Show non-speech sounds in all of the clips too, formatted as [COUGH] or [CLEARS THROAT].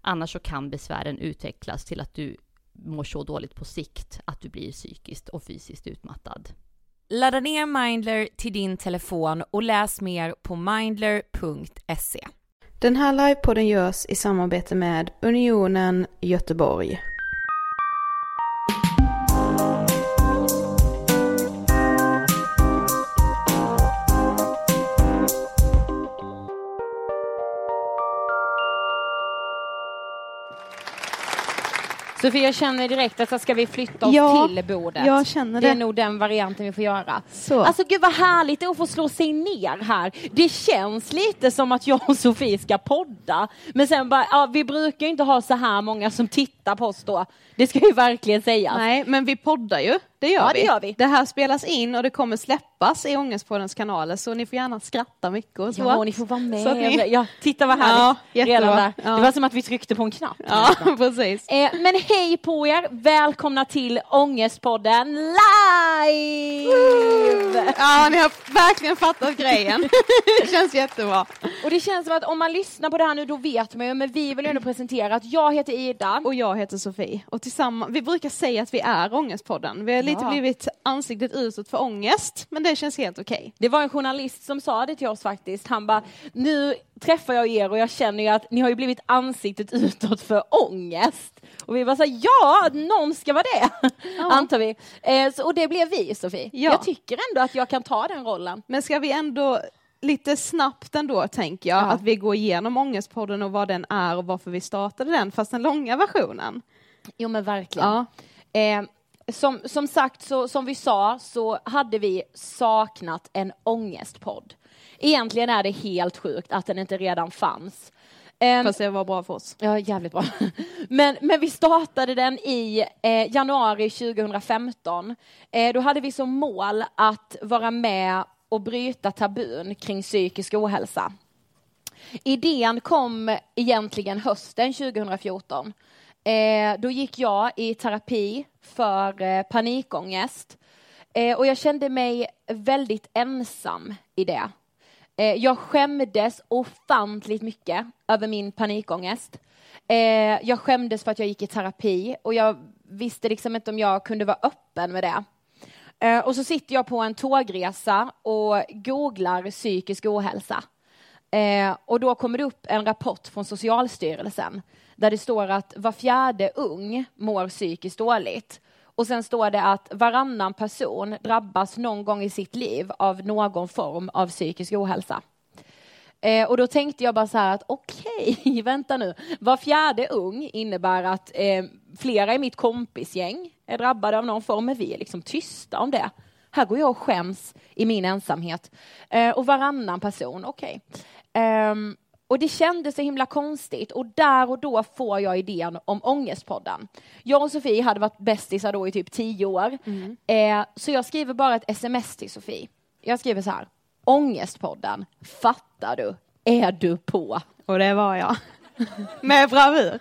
Annars så kan besvären utvecklas till att du mår så dåligt på sikt att du blir psykiskt och fysiskt utmattad. Ladda ner Mindler till din telefon och läs mer på mindler.se. Den här livepodden görs i samarbete med Unionen Göteborg. Sofia, jag känner direkt att ska vi flytta oss Ja, till bordet? jag känner Det är det. nog den varianten vi får göra. Så. Alltså gud vad härligt det är att få slå sig ner här. Det känns lite som att jag och Sofie ska podda. Men sen bara, ja, vi brukar ju inte ha så här många som tittar på oss då. Det ska ju verkligen sägas. Nej, men vi poddar ju. Det gör, Ja, vi. det gör vi. Det här spelas in och det kommer släppas i Ångestpoddens kanaler så ni får gärna skratta mycket och så. Ja, och ni får vara med. Så att ni- Ja, titta vad Ja, härligt. jättebra. Redan där. Ja. Det var som att vi tryckte på en knapp. Ja, [LAUGHS] precis. Eh, men hej på er! Välkomna till Ångestpodden live! Ja, ni har verkligen fattat grejen. [LAUGHS] det känns jättebra. Och det känns som att om man lyssnar på det här nu då vet man ju, men vi vill ändå presentera att jag heter Ida. Och jag heter Sofie. Och tillsammans, vi brukar säga att vi är Ångestpodden. Vi har lite Ja. blivit ansiktet utåt för ångest, men det känns helt okej. Det var en journalist som sa det till oss faktiskt. Han bara, nu träffar jag er och jag känner ju att ni har ju blivit ansiktet utåt för ångest. Och vi bara så här, ja, någon ska vara det, [LAUGHS] antar vi. Eh, så, och det blev vi, Sofie. Ja. Jag tycker ändå att jag kan ta den rollen. Men ska vi ändå lite snabbt ändå tänker jag, Ja. att vi går igenom Ångestpodden och vad den är och varför vi startade den, fast den långa versionen. Jo men verkligen. Ja. Eh, som, som sagt, så, som vi sa, så hade vi saknat en ångestpodd. Egentligen är det helt sjukt att den inte redan fanns. Ehm, Fast det var bra för oss. Ja, jävligt bra. [LAUGHS] Men, men vi startade den i eh, januari 2015. Eh, då hade vi som mål att vara med och bryta tabun kring psykisk ohälsa. Idén kom egentligen hösten 2014. Eh, då gick jag i terapi för eh, panikångest eh, och jag kände mig väldigt ensam i det. Eh, jag skämdes ofantligt mycket över min panikångest. Eh, jag skämdes för att jag gick i terapi och jag visste liksom inte om jag kunde vara öppen med det. Eh, och så sitter jag på en tågresa och googlar psykisk ohälsa. Eh, och då kommer det upp en rapport från Socialstyrelsen där det står att var fjärde ung mår psykiskt dåligt. Och sen står det att varannan person drabbas någon gång i sitt liv av någon form av psykisk ohälsa. Eh, och då tänkte jag bara så här att okej, [LAUGHS] vänta nu. Var fjärde ung innebär att eh, flera i mitt kompisgäng är drabbade av någon form, men vi är liksom tysta om det. Här går jag och skäms i min ensamhet. Eh, och varannan person, okej. Ehm, och det kändes så himla konstigt och där och då får jag idén om Ångestpodden. Jag och Sofie hade varit bästisar då i typ tio år. Eh, så jag skriver bara ett sms till Sofie. Jag skriver så här. Ångestpodden, fattar du? Är du på? Och det var jag. [LAUGHS] Med bravur.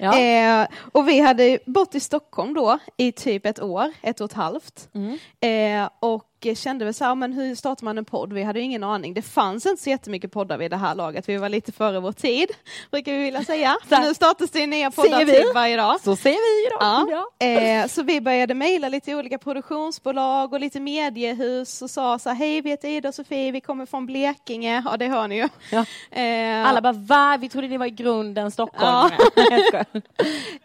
Ja. Eh, och vi hade bott i Stockholm då i typ ett år, ett och ett halvt. Mm. Eh, och kände väl så här, men hur startar man en podd? Vi hade ju ingen aning. Det fanns inte så jättemycket poddar vid det här laget. Vi var lite före vår tid, brukar vi vilja säga. Här. nu startas det nya poddar Ser vi? typ varje dag. Så säger vi då. Ja. Eh, så vi började mejla lite olika produktionsbolag och lite mediehus och sa så här, hej vi heter Ida och Sofie, vi kommer från Blekinge, ja det hör ni ju. Ja. Eh, Alla bara va? Vi trodde ni var i grunden stockholmare. [LAUGHS] Jag skojar. [LAUGHS]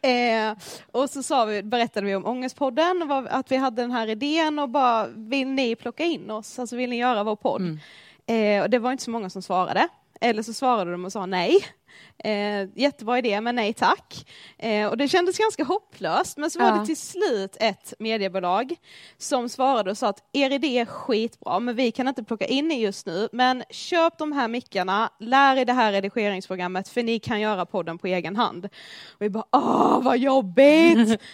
Eh, och så sa vi, berättade vi om Ångestpodden, att vi hade den här idén och bara, vill ni plocka in oss? Alltså vill ni göra vår podd? Eh, och det var inte så många som svarade. Eller så svarade de och sa nej. Eh, jättebra idé, men nej tack. Eh, och det kändes ganska hopplöst, men så var Ja. det till slut ett mediebolag som svarade och sa att er idé är skitbra, men vi kan inte plocka in er just nu, men köp de här mickarna, lär er det här redigeringsprogrammet, för ni kan göra podden på egen hand. Och vi bara, åh vad jobbigt! [LAUGHS]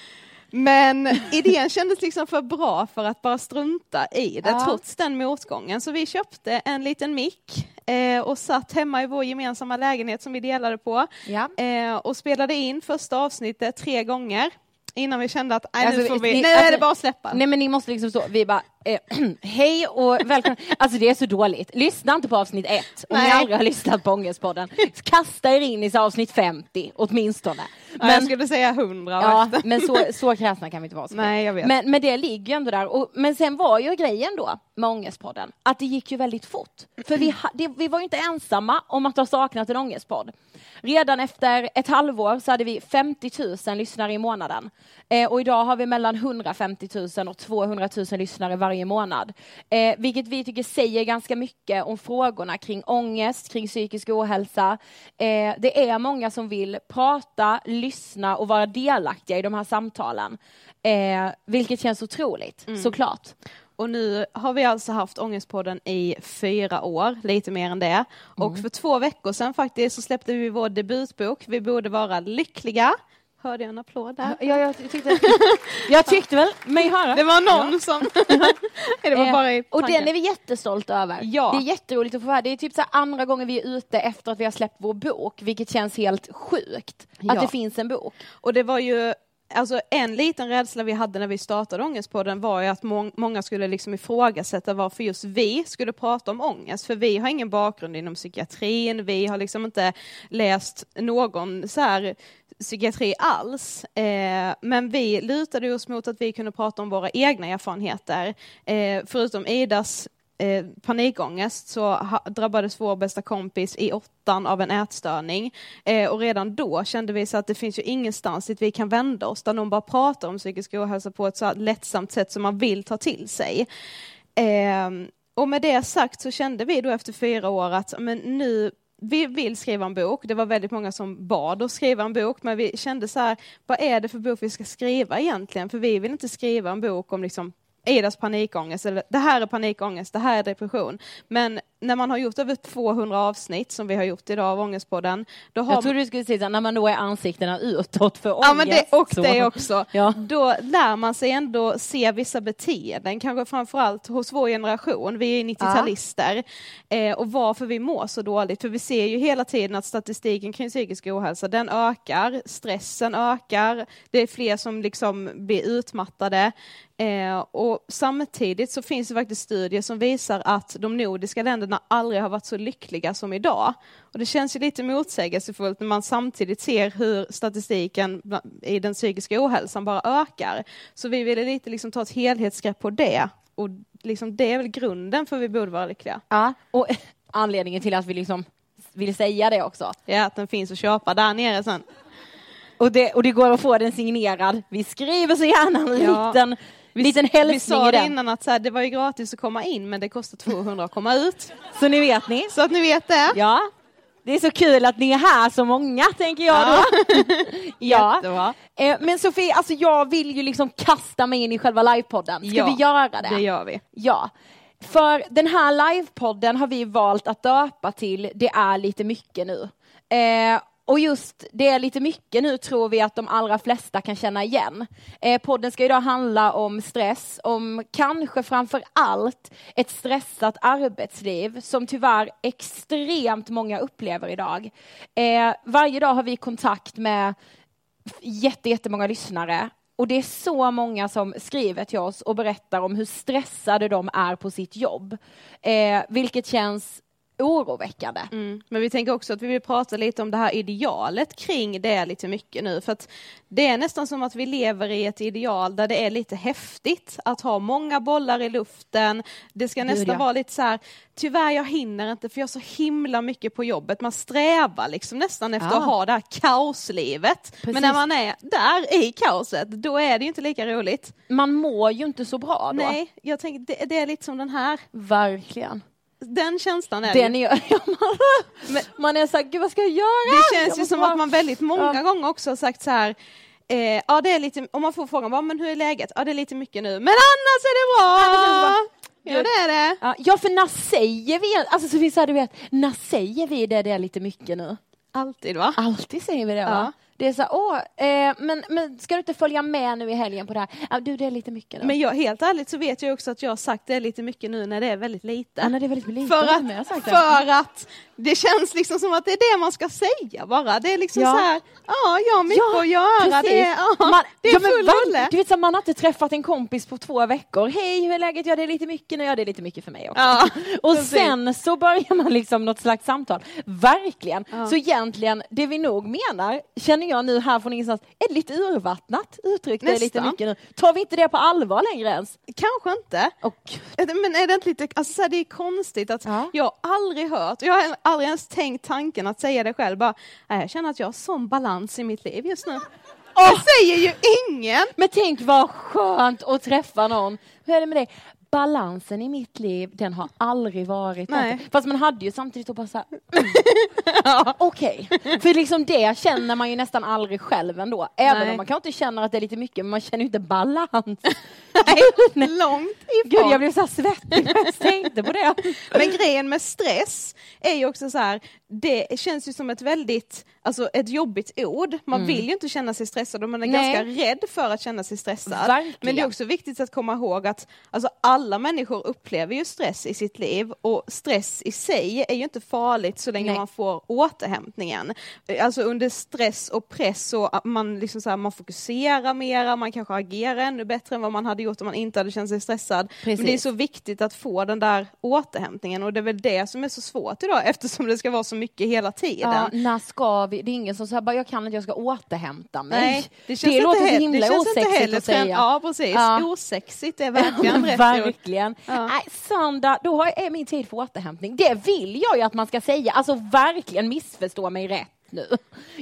Men idén kändes liksom för bra för att bara strunta i det Ja. trots den motgången. Så vi köpte en liten mick eh, och satt hemma i vår gemensamma lägenhet som vi delade på Ja. eh, och spelade in första avsnittet tre gånger. innan vi kände att nej, nu, Alltså, får vi, ni- nu är alltså- det bara att släppa. Nej men ni måste liksom så, vi bara, eh, [CLEARS THROAT] hej och välkomna. Alltså det är så dåligt. Lyssna inte på avsnitt ett om ni Nej. aldrig har lyssnat på Ångestpodden. Kasta er in i avsnitt 50 åtminstone. ja, jag skulle säga hundra. Ja, [LAUGHS] men så, så kräsna kan vi inte vara. Nej, jag vet. Men, men det ligger ju ändå där. Och, men sen var ju grejen då med Ångestpodden att det gick ju väldigt fort. För vi, ha, det, vi var ju inte ensamma om att ha saknat en ångestpodd. Redan efter ett halvår så hade vi 50 000 lyssnare i månaden. Eh, och idag har vi mellan 150 000 och 200 000 lyssnare varje månad. Eh, vilket vi tycker säger ganska mycket om frågorna kring ångest, kring psykisk ohälsa. Eh, det är många som vill prata, lyssna och vara delaktiga i de här samtalen. Eh, vilket känns otroligt, såklart. Och nu har vi alltså haft Ångestpodden i fyra år, lite mer än det. Och för två veckor sedan faktiskt så släppte vi vår debutbok, Vi borde vara lyckliga. Hörde jag en applåd där? Ja, jag tyckte, [LAUGHS] jag tyckte väl mig höra. Det var någon som... [LAUGHS] det var Eh, bara i och den är vi jättestolta över. Ja. Det är jätteroligt att få höra. Det är typ så andra gången vi är ute efter att vi har släppt vår bok, vilket känns helt sjukt. Ja. Att det finns en bok. Och det var ju Alltså en liten rädsla vi hade när vi startade Ångestpodden var ju att må- många skulle liksom ifrågasätta varför just vi skulle prata om ångest, för vi har ingen bakgrund inom psykiatrin, vi har liksom inte läst någon så här psykiatri alls, eh, men vi lutade oss mot att vi kunde prata om våra egna erfarenheter, eh, förutom Idas eh, panikångest så ha, drabbades vår bästa kompis i åttan av en ätstörning. Eh, och redan då kände vi så att det finns ju ingenstans dit vi kan vända oss där någon bara pratar om psykisk ohälsa på ett så lättsamt sätt som man vill ta till sig. Eh, och med det sagt så kände vi då efter fyra år att men nu vi vill skriva en bok. Det var väldigt många som bad oss skriva en bok, men vi kände så här, vad är det för bok vi ska skriva egentligen? För vi vill inte skriva en bok om liksom Idas panikångest, eller det här är panikångest, det här är depression. Men när man har gjort över 200 avsnitt, som vi har gjort idag av Ångestpodden, då har Jag trodde du skulle säga när man då är ansiktena utåt för ångest. Ja men det, och så- det också. Ja. Då lär man sig ändå se vissa beteenden, kanske framförallt hos vår generation, vi är 90-talister, eh, och varför vi mår så dåligt. För vi ser ju hela tiden att statistiken kring psykisk ohälsa, den ökar, stressen ökar, det är fler som liksom blir utmattade. Eh, och samtidigt så finns det faktiskt studier som visar att de nordiska länderna aldrig har varit så lyckliga som idag. Och det känns ju lite motsägelsefullt när man samtidigt ser hur statistiken i den psykiska ohälsan bara ökar. Så vi ville lite liksom ta ett helhetsgrepp på det. Och liksom det är väl grunden för vi borde vara lyckliga. Ja, och [LAUGHS] anledningen till att vi liksom vill säga det också. Ja, att den finns att köpa där nere sen. Och det, och det går att få den signerad. Vi skriver så gärna en Ja. liten, liten Vi hälsning sa i det innan att så här, det var ju gratis att komma in men det kostar 200 att komma ut. Så ni vet ni. Så att ni vet det. Ja. Det är så kul att ni är här så många, tänker jag då. ja. [LAUGHS] Eh, Men Sofie, alltså jag vill ju liksom kasta mig in i själva livepodden. Ska Ja, vi göra det? Det gör vi. Ja. För den här livepodden har vi valt att döpa till Det är lite mycket nu. Eh, och just det är lite mycket nu tror vi att de allra flesta kan känna igen. Eh, podden ska idag handla om stress, om kanske framför allt ett stressat arbetsliv som tyvärr extremt många upplever idag. Eh, varje dag har vi kontakt med jätte, jättemånga lyssnare och det är så många som skriver till oss och berättar om hur stressade de är på sitt jobb. Eh, vilket känns oroväckande. Mm. Men vi tänker också att vi vill prata lite om det här idealet kring det lite mycket nu. För att det är nästan som att vi lever i ett ideal där det är lite häftigt att ha många bollar i luften. Det ska Gud, nästan ja. vara lite så här, tyvärr jag hinner inte för jag har så himla mycket på jobbet. Man strävar liksom nästan efter Ja. att ha det här kaoslivet. Precis. Men när man är där i kaoset, då är det ju inte lika roligt. Man mår ju inte så bra då. Nej, jag tänker det, det är lite som den här. Verkligen. Den känslan är Den är, [LAUGHS] ja, man, man är såhär, gud vad ska jag göra? Det känns ju som bara- att man väldigt många Ja. gånger också har sagt så här eh, ja det är lite, om man får frågan, "Va, men hur är läget? Ja det är lite mycket nu, men annars är det bra! Annars är det bra. Ja det är det. Ja, ja, för när säger vi, alltså så här, du vet, när säger vi det, det är lite mycket nu? Alltid va? Alltid säger vi det va? Det är så här, åh, eh, men, men ska du inte följa med nu i helgen på det här? Ja, du, det är lite mycket nu. Men jag, helt ärligt så vet jag också att jag har sagt det lite mycket nu när det är väldigt lite. ja, när det är väldigt lite. För att, jag sagt det. för att det känns liksom som att det är det man ska säga bara. Det är liksom Ja. så här, ja, jag har mycket Ja, att göra. precis. Det är, ja, Man- det är ja, full rulle. Du vet, så man har inte träffat en kompis på två veckor. Hej, hur är läget? Ja, det är lite mycket nu. Ja, det är lite mycket för mig också. Ja, [LAUGHS] och precis. sen så börjar man liksom något slags samtal. Verkligen. Så egentligen, det vi nog menar, känner jag nu här från ingenstans, är lite urvattnat uttryck. Det lite mycket nu. Tar vi inte det på allvar längre ens? Kanske inte. Och, Men är det inte lite, alltså det är konstigt att Ja. jag aldrig hört, jag har aldrig ens tänkt tanken att säga det själv, bara, "Nej, jag känner att jag har sån balans i mitt liv just nu. Det säger ju ingen! men tänk vad skönt att träffa någon. Hur är det med dig? Balansen i mitt liv, den har aldrig varit Nej. Fast man hade ju samtidigt då bara så här, [LAUGHS] mm. Okej, för liksom det känner man ju nästan aldrig själv ändå. Även Nej. om man kanske inte känner att det är lite mycket, men man känner ju inte balans. [LAUGHS] [LAUGHS] Nej, långt Gud, ifrån. jag blev så här svettig när jag tänkte på det. Men grejen med stress är ju också så här, det känns ju som ett väldigt, alltså ett jobbigt ord. Man vill ju inte känna sig stressad och man är Mm. Nej. ganska rädd för att känna sig stressad. Verkligen. Men det är också viktigt att komma ihåg att alltså, alla människor upplever ju stress i sitt liv och stress i sig är ju inte farligt så länge Nej. man får återhämtningen. Alltså under stress och press så att man liksom så här, man fokuserar mera, man kanske agerar ännu bättre än vad man hade gjort om man inte hade känt sig stressad. Men det är Precis. så viktigt att få den där återhämtningen och det är väl det som är så svårt idag [LAUGHS] eftersom det ska vara så mycket hela tiden. Ja, när ska vi? Det är ingen som säger bara jag kan inte, jag ska återhämta mig. Nej, det känns inte låter så himla det osexigt att säga. Ja precis, Ja. osexigt är verkligen [LAUGHS] rätt. Verkligen. Ja. Nej, söndag, då är min tid för återhämtning. Det vill jag ju att man ska säga. Alltså verkligen missförstå mig rätt nu.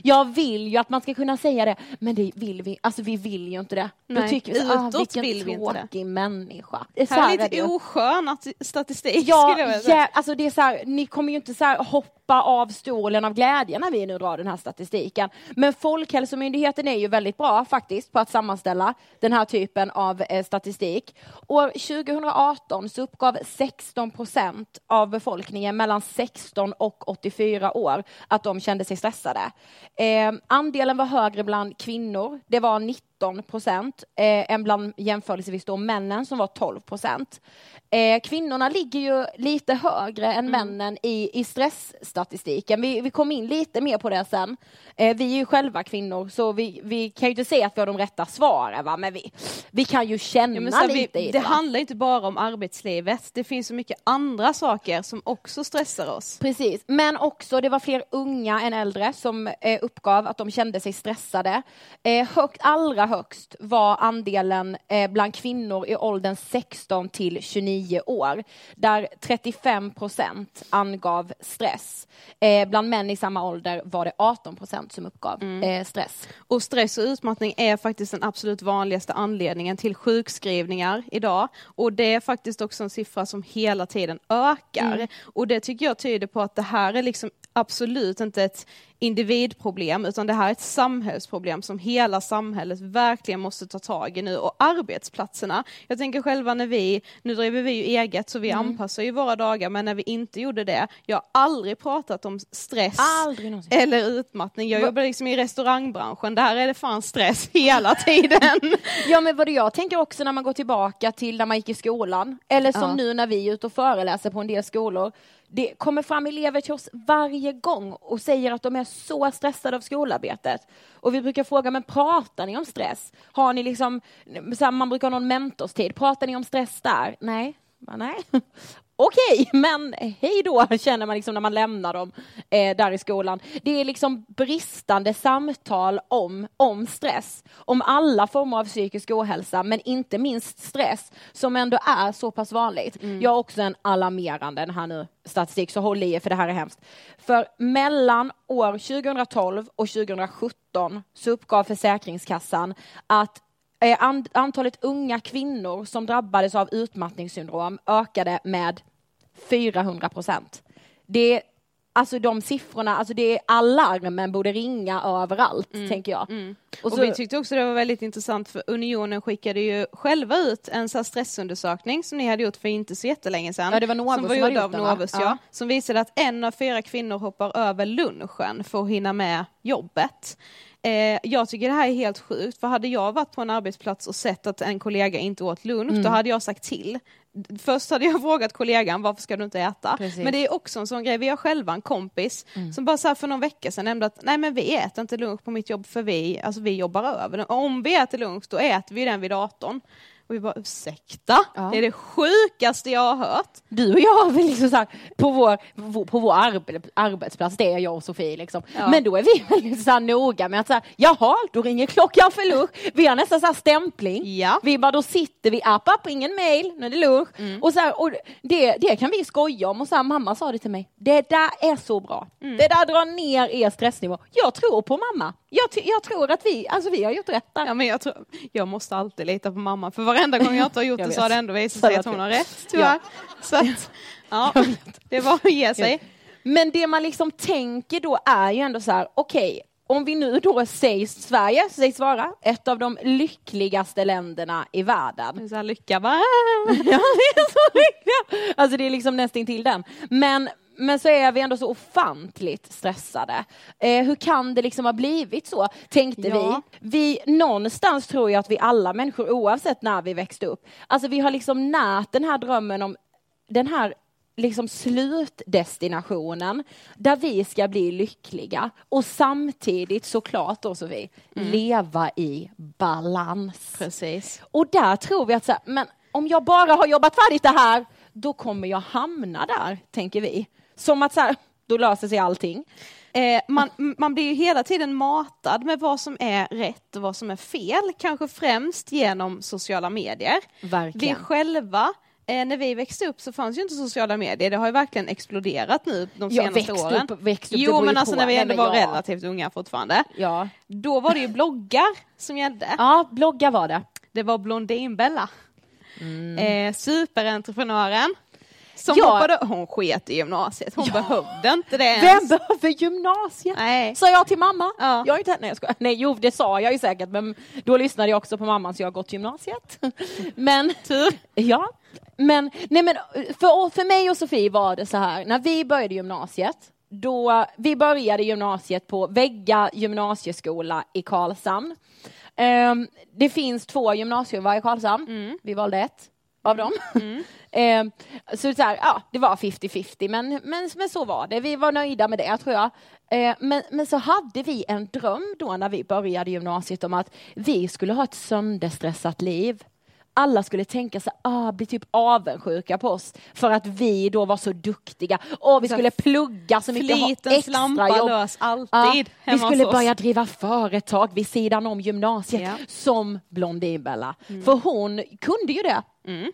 Jag vill ju att man ska kunna säga det, men det vill vi, alltså vi vill ju inte det. Då Nej, tycker vi, så, ah, vilken vill vi tråkig människa. Så Här är lite oskön att- statistik Ja, skulle jag vilja säga. ja, alltså det är så här, ni kommer ju inte så här hoppa av stolen av glädje när vi nu drar den här statistiken. Men Folkhälsomyndigheten är ju väldigt bra faktiskt på att sammanställa den här typen av eh, statistik. År 2018 så uppgav 16 procent av befolkningen mellan 16 och 84 år att de kände sig stressade. Eh, andelen var högre bland kvinnor, det var 19 procent, eh, än bland jämförelsevis då männen som var 12 procent. Eh, kvinnorna ligger ju lite högre än männen i, i stressstatistiken. Vi, vi kom in lite mer på det sen. Eh, vi är ju själva kvinnor så vi, vi kan ju inte säga att vi har de rätta svaren va? men vi, vi kan ju känna Ja, lite vi, i det det. va? handlar inte bara om arbetslivet, det finns så mycket andra saker som också stressar oss. Precis, men också det var fler unga än äldre som eh, uppgav att de kände sig stressade. Eh, högt, allra högst var andelen eh, bland kvinnor i åldern 16 till 29 år, där 35 procent angav stress. Eh, bland män i samma ålder var det 18 procent som uppgav eh, stress. Och stress och utmattning är faktiskt den absolut vanligaste anledningen till sjukskrivningar idag. Och det är faktiskt också en siffra som hela tiden ökar. Mm. Och det tycker jag tyder på att det här är liksom absolut inte ett individproblem utan det här är ett samhällsproblem som hela samhället verkligen måste ta tag i nu och arbetsplatserna. Jag tänker själva när vi, nu driver vi ju eget så vi Mm. anpassar ju våra dagar men när vi inte gjorde det, jag har aldrig pratat om stress eller utmattning. Jag jobbar liksom i restaurangbranschen, där är det fan stress [LAUGHS] hela tiden. [LAUGHS] Ja men vad jag tänker också när man går tillbaka till när man gick i skolan, eller som Ja. nu när vi är ute och föreläser på en del skolor. Det kommer fram elever till oss varje gång och säger att de är så stressade av skolarbetet. Och vi brukar fråga, men pratar ni om stress? Har ni liksom, man brukar ha någon mentorstid, pratar ni om stress där? Nej, nej. Okej, [LAUGHS] men hej då [LAUGHS] känner man liksom när man lämnar dem eh, där i skolan. Det är liksom bristande samtal om, om stress, om alla former av psykisk ohälsa, men inte minst stress som ändå är så pass vanligt. Jag har också en alarmerande den här nu statistik, så håll i er för det här är hemskt. För mellan år 2012 och 2017 så uppgav Försäkringskassan att antalet unga kvinnor som drabbades av utmattningssyndrom ökade med 400 procent. Det alltså de siffrorna, alltså det är alarmen borde ringa överallt, tänker jag. Och, så- vi tyckte också det var väldigt intressant för Unionen skickade ju själva ut en så stressundersökning som ni hade gjort för inte så jättelänge sedan. Ja, det var Novus som var som gjord gjort av den? Novus, ja. Ja. Som visade att en av fyra kvinnor hoppar över lunchen för att hinna med jobbet. Eh, jag tycker det här är helt sjukt, för hade jag varit på en arbetsplats och sett att en kollega inte åt lunch, Mm. då hade jag sagt till. Först hade jag [LAUGHS] frågat kollegan varför ska du inte äta? Precis. Mm. Men det är också en sån grej, vi har själva en kompis som bara så för någon vecka sedan nämnde att nej men vi äter inte lunch på mitt jobb för vi, alltså vi jobbar över. Och om vi äter lunch då äter vi den vid datorn. Och vi bara ursäkta? Ja. Det är det sjukaste jag har hört. Du och jag har väl liksom så här, på vår, på vår arbe, arbetsplats, det är jag och Sofie liksom. Ja. Men då är vi [LAUGHS] väldigt så här noga med att så här, jaha, då ringer klockan för lunch. Vi har nästan så här stämpling. Ja. Vi bara, då sitter vi, app, app, ingen mail, nu är det lunch. Mm. Och, så här, och det, det kan vi skoja om och så här, mamma sa det till mig, det där är så bra. Mm. Det där drar ner er stressnivå. Jag tror på mamma. Jag, jag tror att vi, alltså vi har gjort rätt där. Ja, men jag, tror, jag måste alltid lita på mamma, för varenda gång jag inte har gjort [LAUGHS] det så har det ändå visat sig att hon har rätt, tyvärr. Så att, [LAUGHS] ja, det var att ge sig. Men det man liksom tänker då är ju ändå så här, okej, om vi nu då sägs, Sverige sägs vara ett av de lyckligaste länderna i världen. Så här, lycka bara. [LAUGHS] ja, vi är så lyckliga! Alltså det är liksom nästan till den. Men, men så är vi ändå så ofantligt stressade. Eh, hur kan det liksom ha blivit så, tänkte Ja. vi. vi. Någonstans tror jag att vi alla människor, oavsett när vi växte upp, alltså vi har liksom närt den här drömmen om den här liksom slutdestinationen där vi ska bli lyckliga och samtidigt såklart då Sofie, leva i balans. Precis. Och där tror vi att så här, men om jag bara har jobbat färdigt det här, då kommer jag hamna där, tänker vi. Som att så här, då löser sig allting. Eh, man, man blir ju hela tiden matad med vad som är rätt och vad som är fel, kanske främst genom sociala medier. Vi Verkligen. själva, eh, när vi växte upp så fanns ju inte sociala medier, det har ju verkligen exploderat nu de Ja, senaste växt åren. upp- växt upp, jo men alltså på. när vi ändå var ja. relativt unga fortfarande, Ja. då var det ju bloggar som gällde. ja, blogga var det. Det var Blondinbella. Eh, superentreprenören. Som Ja. hoppade, hon sket i gymnasiet, hon behövde inte det ens. Vem behöver gymnasiet? Nej. Sa jag till mamma. Ja. Jag är inte, nej, jag skojar. nej, jo det sa jag ju säkert men då lyssnade jag också på mamman så jag har gått gymnasiet. [LAUGHS] Men, Tur. ja. Men, nej men för, för mig och Sofie var det så här, när vi började gymnasiet, då, vi började gymnasiet på Vägga gymnasieskola i Karlshamn. Ehm, det finns två gymnasier i Karlshamn, vi valde ett av dem. [LAUGHS] Ehm, så, så här, ja, det var 50-50 men, men, men så var det, vi var nöjda med det tror jag. Eh, men, men så hade vi en dröm då när vi började gymnasiet om att vi skulle ha ett sönderstressat liv alla skulle tänka sig, ah, bli typ avundsjuka på oss för att vi då var så duktiga och vi Så skulle plugga så mycket, ha extra jobb. lös alltid Ja, vi skulle börja driva företag vid sidan om gymnasiet Ja. som Blondinbella. För hon kunde ju det,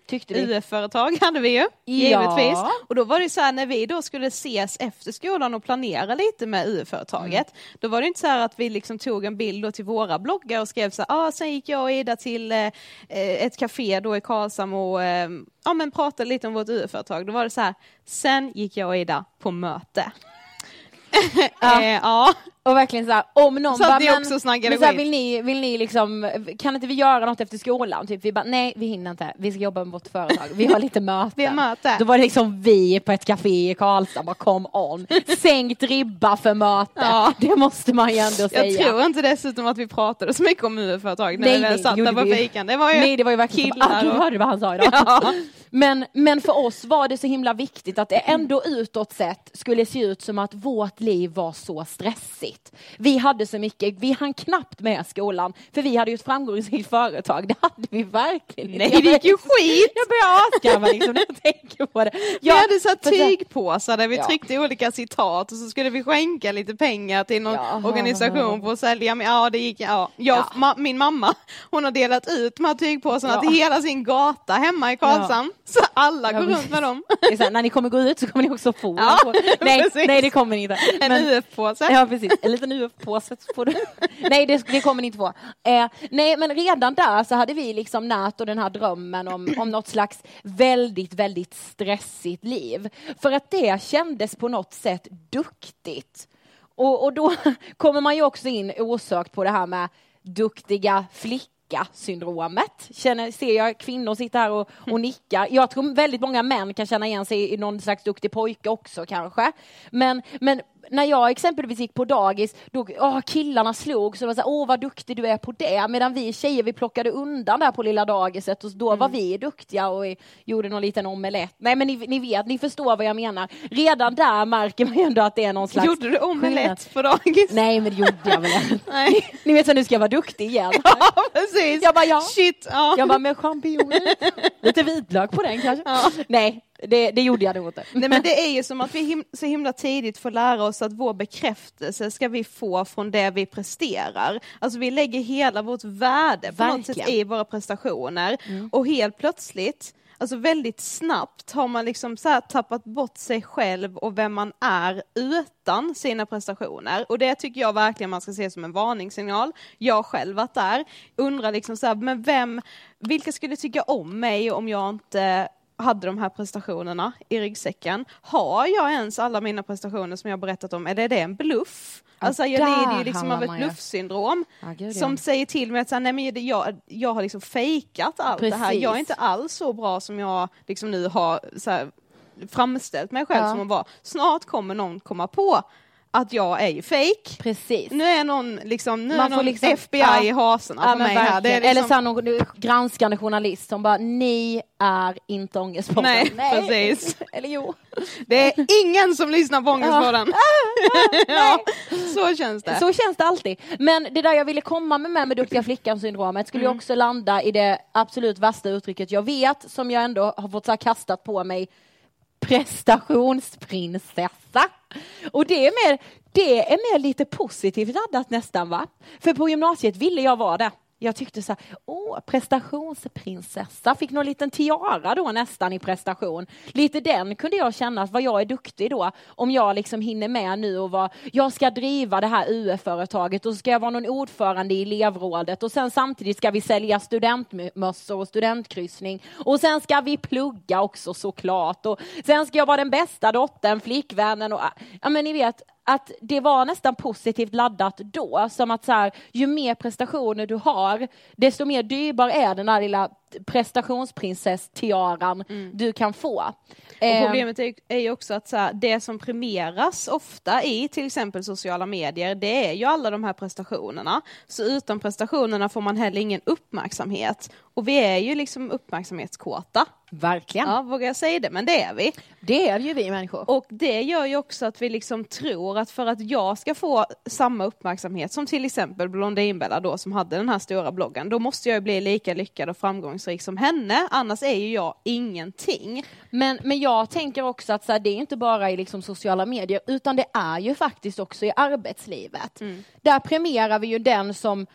tyckte vi. UF-företag hade vi ju, givetvis. Ja. Och då var det så här när vi då skulle ses efter skolan och planera lite med UF-företaget, Mm. då var det inte så här att vi liksom tog en bild då till våra bloggar och skrev så här, ah, sen gick jag och Ida till eh, ett café då i Karlshamn och eh, ja, men pratade lite om vårt UF-företag. Då var det så här, sen gick jag och Ida på möte. Ja. [LAUGHS] Eh, ja. Och verkligen så här, om någon Så bara, men, också men så här, skit. vill ni, vill ni liksom, kan inte vi göra något efter skolan? Typ, vi bara, nej vi hinner inte, vi ska jobba med vårt företag, vi har lite möten. Vi har möte. Då var det liksom vi på ett café i Karlstad, bara come on. Sänkt ribba för möte, Ja. det måste man ju ändå säga. Jag tror inte dessutom att vi pratade så mycket om UF-företag när Nej, vi satt där på fikan. Det var ju Nej det var ju verkligen killar ah, du och- hörde vad han sa idag. [LAUGHS] Ja. Men, men för oss var det så himla viktigt att det ändå utåt sett skulle se ut som att vårt liv var så stressigt. Vi hade så mycket, vi hann knappt med skolan för vi hade ju ett framgångsrikt företag, det hade vi verkligen inte. Nej, det gick ju skit! Jag börjar asgarva liksom när jag tänker på det. Vi hade så tygpåsar där vi Ja. tryckte olika citat och så skulle vi skänka lite pengar till någon Ja. organisation för att sälja. Men ja, det gick, ja. Jag, Ja. Ma, min mamma, hon har delat ut de här tygpåsarna till hela sin gata hemma i Karlshamn. Så alla går runt med dem. Här, när ni kommer gå ut så kommer ni också få [LAUGHS] nej, nej, det kommer ni inte. En UF-påse. Ja precis en liten UF-påse. får du- [LAUGHS] nej, det, det kommer ni inte få. Eh, nej, men redan där så hade vi liksom nät och den här drömmen om, om något slags väldigt, väldigt stressigt liv. För att det kändes på något sätt duktigt. Och, och då [LAUGHS] kommer man ju också in osökt på det här med duktiga flicka syndromet. Känner, ser jag kvinnor sitta här och, och nicka. Jag tror väldigt många män kan känna igen sig i någon slags duktig pojke också kanske. Men, men när jag exempelvis gick på dagis, då åh, killarna slog så det var så här, åh vad duktig du är på det. Medan vi tjejer vi plockade undan där på lilla dagiset och då var vi duktiga och gjorde någon liten omelett. Nej men ni, ni vet, ni förstår vad jag menar. Redan där märker man ju ändå att det är någon slags Gjorde du omelett på dagis? Nej men det gjorde jag väl. [LAUGHS] Nej. Ni vet så nu ska jag vara duktig igen. [LAUGHS] Ja, precis. Jag bara, ja. Shit, ja. Jag bara med champinjoner. [LAUGHS] Lite vitlök på den kanske. Nej, det, det gjorde jag nog inte. Nej men det är ju som att vi him så himla tidigt får lära oss att vår bekräftelse ska vi få från det vi presterar. Alltså vi lägger hela vårt värde på något sätt i våra prestationer och helt plötsligt Alltså väldigt snabbt har man liksom så tappat bort sig själv och vem man är utan sina prestationer. Och det tycker jag verkligen man ska se som en varningssignal. Jag själv varit där. Undrar liksom så här, men vem, vilka skulle tycka om mig om jag inte hade de här prestationerna i ryggsäcken. Har jag ens alla mina prestationer som jag berättat om, eller är det en bluff? Alltså jag lider ju liksom av ett bluffsyndrom ja. som säger till mig att så här, nej, men jag, jag har liksom fejkat allt det här. Precis. Jag är inte alls så bra som jag liksom nu har så här, framställt mig själv Ja. som att vara. Snart kommer någon komma på att jag är ju fake. Precis. Nu är någon, liksom, nu Man är någon liksom- FBI ja. i hasorna Ja, på mig här. Det är liksom, Eller så här någon granskande journalist som bara, ni är inte Ångestpodden. Nej, precis. [LAUGHS] Eller jo. det är ingen som lyssnar på Ångestpodden. [LAUGHS] ja, så känns det. Så känns det alltid. Men det där jag ville komma med med, med duktiga flickan-syndromet skulle ju också landa i det absolut värsta uttrycket jag vet, som jag ändå har fått så kastat på mig, prestationsprinsessa. Och det är mer, det är mer lite positivt laddat nästan va? För på gymnasiet ville jag vara det. Jag tyckte så här, åh, prestationsprinsessa, fick någon liten tiara då nästan i prestation. Lite den kunde jag känna, att vad jag är duktig då, om jag liksom hinner med nu och vad, jag ska driva det här UF-företaget och så ska jag vara någon ordförande i elevrådet och sen samtidigt ska vi sälja studentmössor och studentkryssning och sen ska vi plugga också såklart och sen ska jag vara den bästa dottern, flickvännen och ja men ni vet, att det var nästan positivt laddat då, som att så här, ju mer prestationer du har, desto mer dyrbar är den där lilla prestationsprinsess-tiaran du kan få. Och Eh, problemet är, är ju också att så här, det som premieras ofta i till exempel sociala medier, det är ju alla de här prestationerna. Så utan prestationerna får man heller ingen uppmärksamhet. Och vi är ju liksom uppmärksamhetskåta. Verkligen. Ja, vågar jag säga det? Men det är vi. Det är ju vi människor. Och det gör ju också att vi liksom tror att för att jag ska få samma uppmärksamhet som till exempel Blondinbella då som hade den här stora bloggen, då måste jag ju bli lika lyckad och framgångsrik som henne, annars är ju jag ingenting. Men, men jag tänker också att så här, det är inte bara i liksom sociala medier utan det är ju faktiskt också i arbetslivet. Där premierar vi ju den som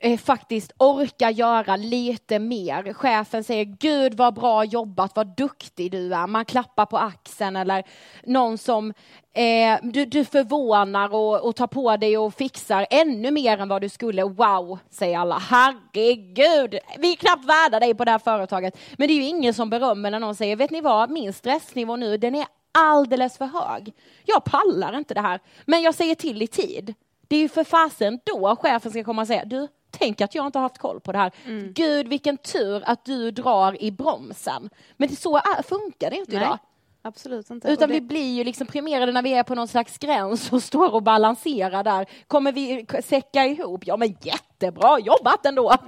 eh, faktiskt orkar göra lite mer. Chefen säger gud vad bra jobbat, vad duktig du är. Man klappar på axeln eller någon som eh, du, du förvånar och, och tar på dig och fixar ännu mer än vad du skulle. Wow, säger alla. Herregud, vi är knappt värda dig på det här företaget. Men det är ju ingen som berömmer när någon säger, vet ni vad, min stressnivå nu, den är alldeles för hög. Jag pallar inte det här, men jag säger till i tid. Det är ju för fasen då chefen ska komma och säga, du, tänk att jag inte har haft koll på det här. Gud, vilken tur att du drar i bromsen. Men det, så är, funkar det inte Nej. idag. Absolut inte. Utan det- vi blir ju liksom premierade när vi är på någon slags gräns och [LAUGHS] står och balanserar där. Kommer vi säcka ihop? Ja men jättebra jobbat ändå! [LAUGHS]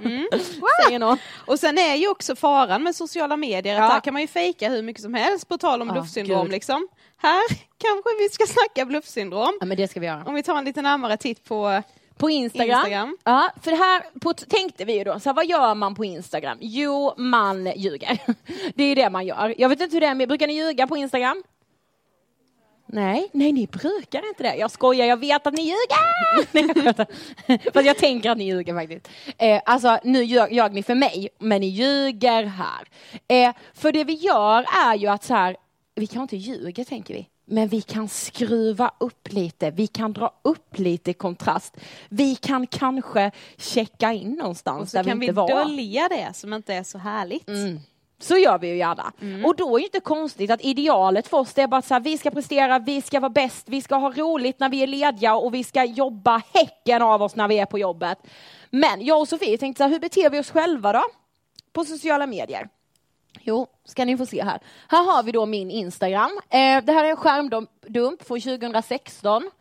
Säger någon. Och sen är ju också faran med sociala medier att Ja. här kan man ju fejka hur mycket som helst på tal om Ja, bluffsyndrom gud. liksom. Här kanske vi ska snacka bluffsyndrom. Ja men det ska vi göra. Om vi tar en lite närmare titt på På Instagram. Instagram. Ja, för här på, tänkte vi ju då, så här, vad gör man på Instagram? Jo, man ljuger. [LAUGHS] Det är det man gör. Jag vet inte hur det är med, brukar ni ljuga på Instagram? Nej, nej ni brukar inte det. Jag skojar, jag vet att ni ljuger! [LAUGHS] Fast jag tänker att ni ljuger faktiskt. Eh, alltså nu ljög, ljög ni för mig, men ni ljuger här. Eh, för det vi gör är ju att så här, vi kan inte ljuga tänker vi. Men vi kan skruva upp lite, vi kan dra upp lite kontrast. Vi kan kanske checka in någonstans Och så där kan vi vi inte var. dölja det som inte är så härligt. Mm. Så gör vi ju gärna. Och då är det inte konstigt att idealet för oss är bara så här, vi ska prestera, vi ska vara bäst, vi ska ha roligt när vi är lediga och vi ska jobba häcken av oss när vi är på jobbet. Men jag och Sofie tänkte så här, hur beter vi oss själva då? På sociala medier. Jo, ska ni få se här. Här har vi då min Instagram. Eh, det här är en skärmdump från 2016.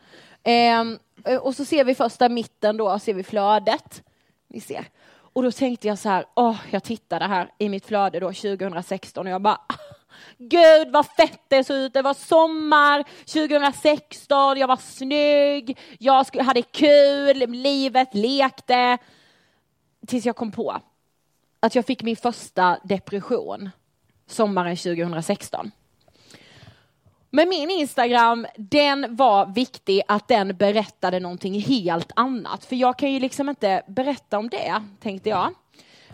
Ehm, eh, och så ser vi första mitten då, ser vi flödet. Ni ser. Och då tänkte jag så här, åh, jag tittade här i mitt flöde då 2016 och jag bara, [LAUGHS] gud vad fett det såg ut, det var sommar 2016, jag var snygg, jag hade kul, livet lekte. Tills jag kom på att jag fick min första depression sommaren 2016. Men min Instagram, den var viktig att den berättade någonting helt annat. För jag kan ju liksom inte berätta om det, tänkte jag.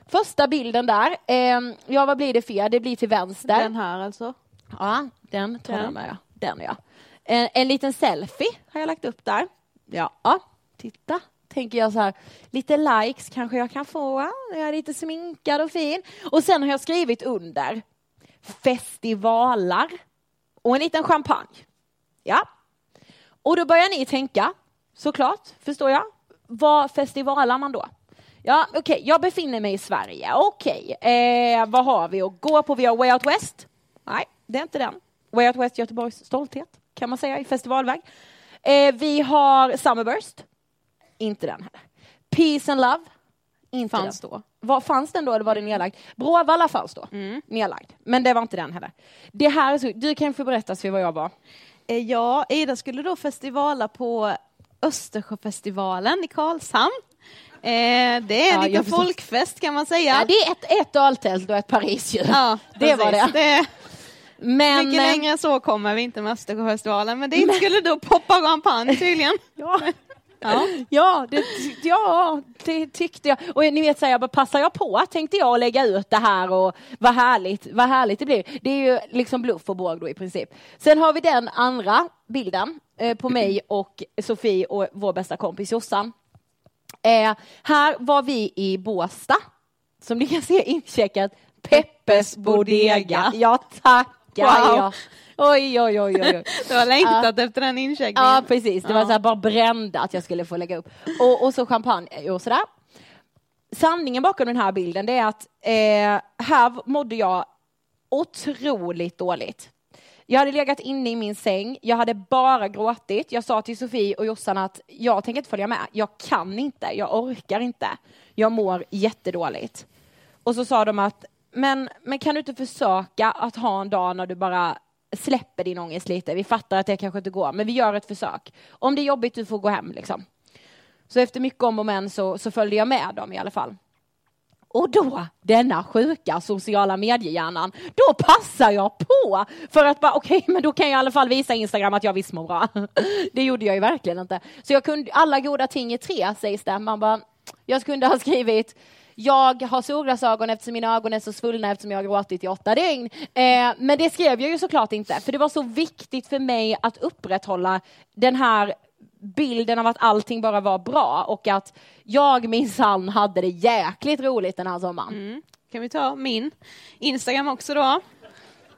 Första bilden där, eh, ja vad blir det för? Det blir till vänster. Den här alltså. Ja, den tar Den. jag med. Den ja. En, en liten selfie har jag lagt upp där. Ja titta. Tänker jag så här, lite likes kanske jag kan få. när Jag är lite sminkad och fin. Och sen har jag skrivit under festivalar och en liten champagne. Ja. Och då börjar ni tänka, såklart, förstår jag. Vad festivalar man då? Ja, okej, jag befinner mig i Sverige. Okej, eh, vad har vi att gå på? Vi har Way Out West. Nej, det är inte den. Way Out West Göteborgs stolthet, kan man säga, i festivalväg. Eh, vi har Summerburst. Inte den heller. Peace and Love. Inte Fanns den. då. Var, fanns den då eller var den nedlagd? Bråvalla fanns då, nedlagd. Men det var inte den heller. Det här så, du kan få berätta för vad jag var. Eh, Ja, Ida skulle då festivala på Östersjöfestivalen i Karlshamn. Eh, det är Ja, en jag liten folkfest kan man säga. Ja, det är ett, ett öltält och ett Paris ju. Ja, [LAUGHS] det var det. det. Men, Mycket längre än så kommer vi inte med Östersjöfestivalen, men det skulle då poppa champagne tydligen. [LAUGHS] Ja. Ja. Ja, det, ja, det tyckte jag. Och ni vet, så här, jag bara, passar jag på, tänkte jag, lägga ut det här och vad härligt, vad härligt det blir. Det är ju liksom bluff och båg då i princip. Sen har vi den andra bilden eh, på mig och Sofie och vår bästa kompis Jossan. Eh, här var vi i Båstad, som ni kan se incheckat, Peppes Bodega. Ja, tackar Wow. jag. Oj, oj, oj, oj. [LAUGHS] Du har längtat efter den incheckningen. Ja precis, det var Ja. så här bara brända att jag skulle få lägga upp. Och, och så champagne och sådär. Sanningen bakom den här bilden det är att eh, här mådde jag otroligt dåligt. Jag hade legat inne i min säng, jag hade bara gråtit. Jag sa till Sofie och Jossan att jag tänker inte följa med. Jag kan inte, jag orkar inte. Jag mår jättedåligt. Och så sa de att, men, men kan du inte försöka att ha en dag när du bara släpper din ångest lite? Vi fattar att det kanske inte går, men vi gör ett försök. Om det är jobbigt, du får gå hem liksom. Så efter mycket om och men så, så följde jag med dem i alla fall. Och då, denna sjuka sociala mediehjärnan, då passar jag på för att bara okej, men då kan jag i alla fall visa Instagram att jag visst mår bra. [LAUGHS] Det gjorde jag ju verkligen inte. Så jag kunde, alla goda ting är tre sägs det. Man bara, jag kunde ha skrivit jag har solglasögon eftersom mina ögon är så svullna eftersom jag har gråtit i åtta dygn. Eh, men det skrev jag ju såklart inte, för det var så viktigt för mig att upprätthålla den här bilden av att allting bara var bra och att jag minsann hade det jäkligt roligt den här sommaren. Mm. Kan vi ta min Instagram också då?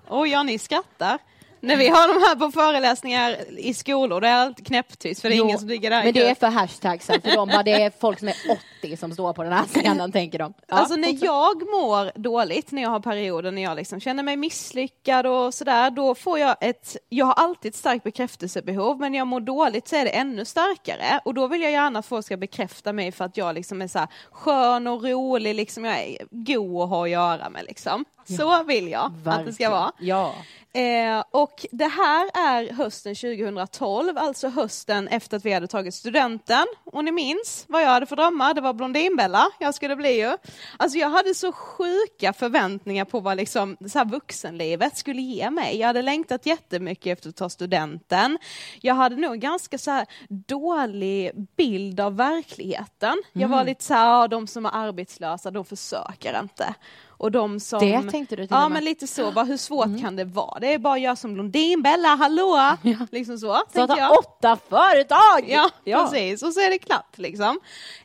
Oj, ja, ni skrattar. När vi har de här på föreläsningar i skolor, det är alltid knäpptyst för det är Jo, ingen som ligger där. Men det är för hashtagsen, för de bara, det är folk som är 80 som står på den här scenen, tänker de. Ja, alltså när jag mår dåligt, när jag har perioder när jag liksom känner mig misslyckad och sådär, då får jag ett, jag har alltid ett starkt bekräftelsebehov, men när jag mår dåligt så är det ännu starkare och då vill jag gärna att folk ska bekräfta mig för att jag liksom är så här skön och rolig, liksom jag är god att ha att göra med liksom. Så vill jag att det ska vara. Ja. Eh, och det här är hösten 2012, alltså hösten efter att vi hade tagit studenten. Och ni minns vad jag hade för drömmar, det var Blondinbella jag skulle bli ju. Alltså jag hade så sjuka förväntningar på vad liksom så vuxenlivet skulle ge mig. Jag hade längtat jättemycket efter att ta studenten. Jag hade nog en ganska så dålig bild av verkligheten. Jag var lite så här, de som är arbetslösa, de försöker inte. Och de som... Det tänkte du till Ja men lite så, bara, hur svårt kan det vara? Det är bara jag som Blondin, Bella, hallå! Liksom så, Starta jag. åtta företag! Ja, precis. Och så är det klart liksom.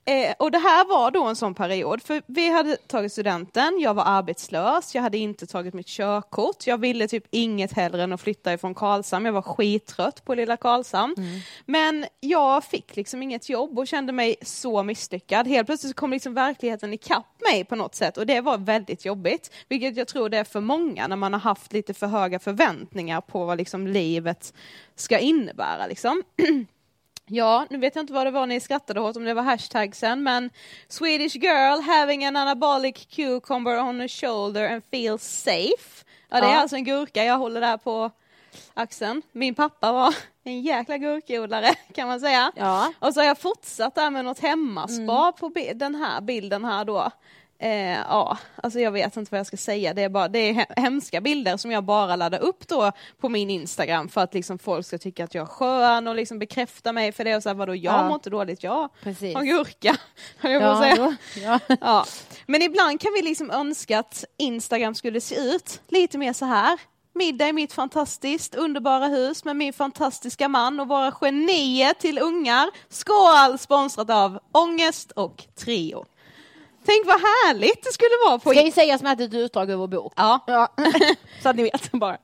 Eh, och det här var då en sån period, för vi hade tagit studenten, jag var arbetslös, jag hade inte tagit mitt körkort, jag ville typ inget hellre än att flytta ifrån Karlshamn, jag var skittrött på lilla Karlshamn. Men jag fick liksom inget jobb och kände mig så misslyckad. Helt plötsligt så kom liksom verkligheten ikapp mig på något sätt och det var väldigt jobbigt. Vilket jag tror det är för många när man har haft lite för höga förväntningar på vad liksom livet ska innebära. Liksom. [CLEARS THROAT] Ja, nu vet jag inte vad det var ni skrattade åt, om det var hashtagsen, men Swedish girl having an anabolic cucumber on her shoulder and feels safe. Ja, det är Ja. alltså en gurka jag håller där på axeln. Min pappa var en jäkla gurkodlare [LAUGHS] kan man säga. Ja. Och så har jag fortsatt där med något hemmaspa på bi- den här bilden här då. Eh, ja, alltså jag vet inte vad jag ska säga. Det är, bara, det är he- hemska bilder som jag bara laddar upp då på min Instagram för att liksom folk ska tycka att jag är skön och liksom bekräfta mig för det och så här, vadå jag Ja. mår inte dåligt, jag Precis. har gurka. [LAUGHS] jag Ja, säga. ja. [LAUGHS] Ja. Men ibland kan vi liksom önska att Instagram skulle se ut lite mer så här. Middag i mitt fantastiskt underbara hus med min fantastiska man och våra genier till ungar. Skål! Sponsrat av Ångest och Trio. Tänk vad härligt det skulle vara på... Ska ju sägas med att det är ett utdrag ur vår bok. Ja. Ja, [LAUGHS] så att ni vet bara.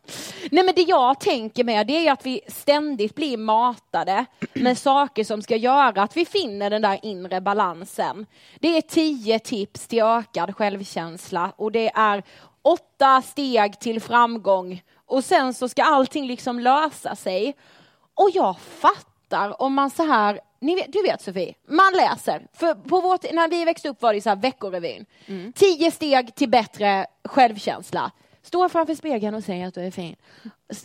Nej men det jag tänker med det är att vi ständigt blir matade med [CLEARS THROAT] saker som ska göra att vi finner den där inre balansen. Det är tio tips till ökad självkänsla och det är åtta steg till framgång och sen så ska allting liksom lösa sig. Och jag fattar om man så här, vet, du vet Sofie, man läser. För på vårt, när vi växte upp var det så här veckorevyn. Tio steg till bättre självkänsla. Stå framför spegeln och säg att du är fin.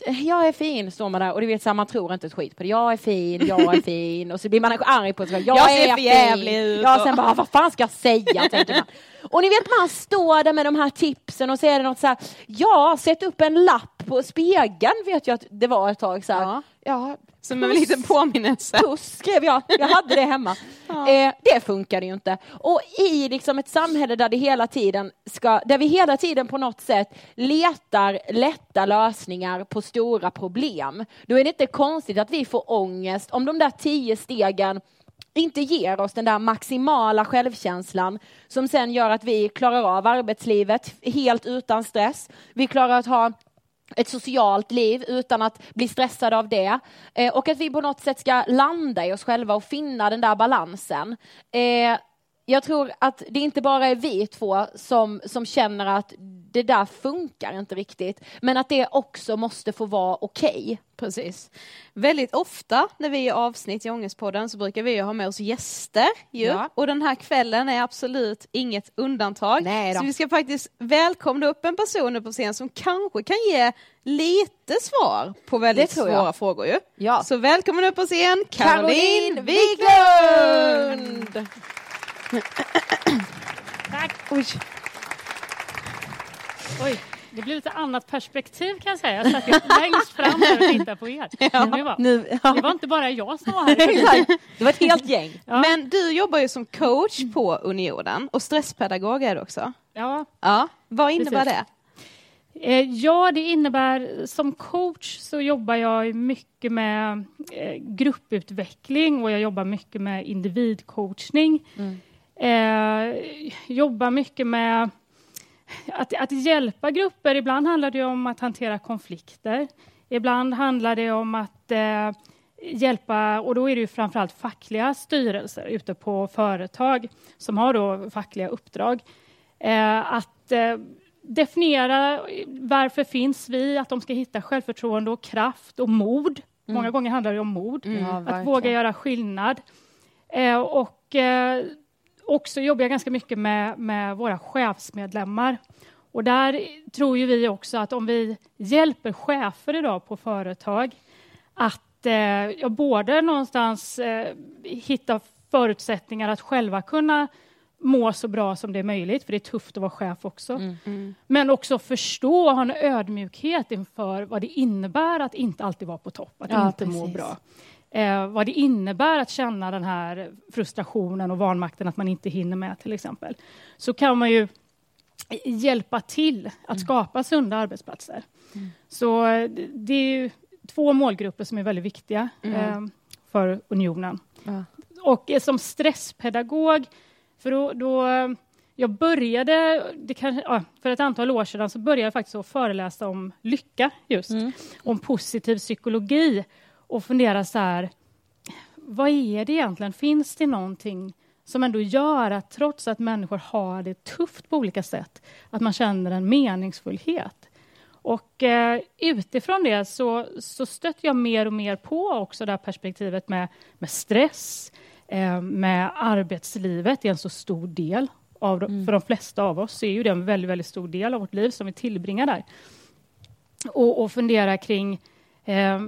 Jag är fin, står man där och du vet så här, man tror inte ett skit på det. Jag är fin, jag är [LAUGHS] fin och så blir man arg på sig själv. Jag, Jag ser är jävlig ut Ja, sen bara, vad fan ska jag säga? Man. Och ni vet man står där med de här tipsen och så är det något så här, ja, sätt upp en lapp på spegeln vet jag att det var ett tag så här. Ja. Ja, Som en liten påminnelse. Puss skrev jag, jag hade det hemma. [LAUGHS] Eh, det funkade ju inte. Och i liksom ett samhälle där, det hela tiden ska, där vi hela tiden på något sätt letar lätta lösningar på stora problem, då är det inte konstigt att vi får ångest om de där tio stegen inte ger oss den där maximala självkänslan som sen gör att vi klarar av arbetslivet helt utan stress. Vi klarar att ha ett socialt liv utan att bli stressade av det. Eh, och att vi på något sätt ska landa i oss själva och finna den där balansen. Eh, jag tror att det inte bara är vi två som, som känner att det där funkar inte riktigt, men att det också måste få vara okej. Precis. Väldigt ofta när vi är avsnitt i Ångestpodden så brukar vi ha med oss gäster ju. Ja. Och den här kvällen är absolut inget undantag. Så vi ska faktiskt välkomna upp en person nu på scen som kanske kan ge lite svar på väldigt svåra frågor ju. Ja. Så välkommen upp på scen Caroline Caroline Wiklund! Tack. Oj. Oj, det blev lite annat perspektiv kan jag säga. Jag satt längst fram och tittade på er. Det, var, Nu, det var inte bara jag som var här. [LAUGHS] Det var ett helt gäng. Ja. Men du jobbar ju som coach på Unionen och stresspedagog är du också. Ja. Ja, vad innebär Precis. det? Eh, ja, det innebär som coach så jobbar jag mycket med eh, grupputveckling och jag jobbar mycket med individcoachning. Eh, jobbar mycket med att, att hjälpa grupper. Ibland handlar det om att hantera konflikter. Ibland handlar det om att eh, hjälpa, och då är det ju framförallt fackliga styrelser ute på företag som har då fackliga uppdrag. Eh, att eh, definiera varför finns vi, att de ska hitta självförtroende och kraft och mod. Många gånger handlar det om mod. Ja, att verkligen. våga göra skillnad. Eh, och eh, också jobbar jag ganska mycket med, med våra chefsmedlemmar. Och där tror ju vi också att om vi hjälper chefer idag på företag att eh, både någonstans eh, hitta förutsättningar att själva kunna må så bra som det är möjligt, för det är tufft att vara chef också. Men också förstå och ha en ödmjukhet inför vad det innebär att inte alltid vara på topp, att Ja, inte må precis. bra. Eh, vad det innebär att känna den här frustrationen och vanmakten att man inte hinner med till exempel. Så kan man ju hjälpa till att skapa sunda arbetsplatser. Så eh, det är ju två målgrupper som är väldigt viktiga eh, för Unionen. Ja. Och eh, som stresspedagog, för då, då jag började, kan, ja, för ett antal år sedan, så började jag faktiskt att föreläsa om lycka just, om positiv psykologi och fundera så här, vad är det egentligen? Finns det någonting som ändå gör att trots att människor har det tufft på olika sätt, att man känner en meningsfullhet? Och eh, utifrån det så, så stötte jag mer och mer på också det här perspektivet med, med stress, eh, med arbetslivet, det är en så stor del av, för de flesta av oss, är ju det en väldigt, väldigt stor del av vårt liv som vi tillbringar där. Och, och fundera kring eh,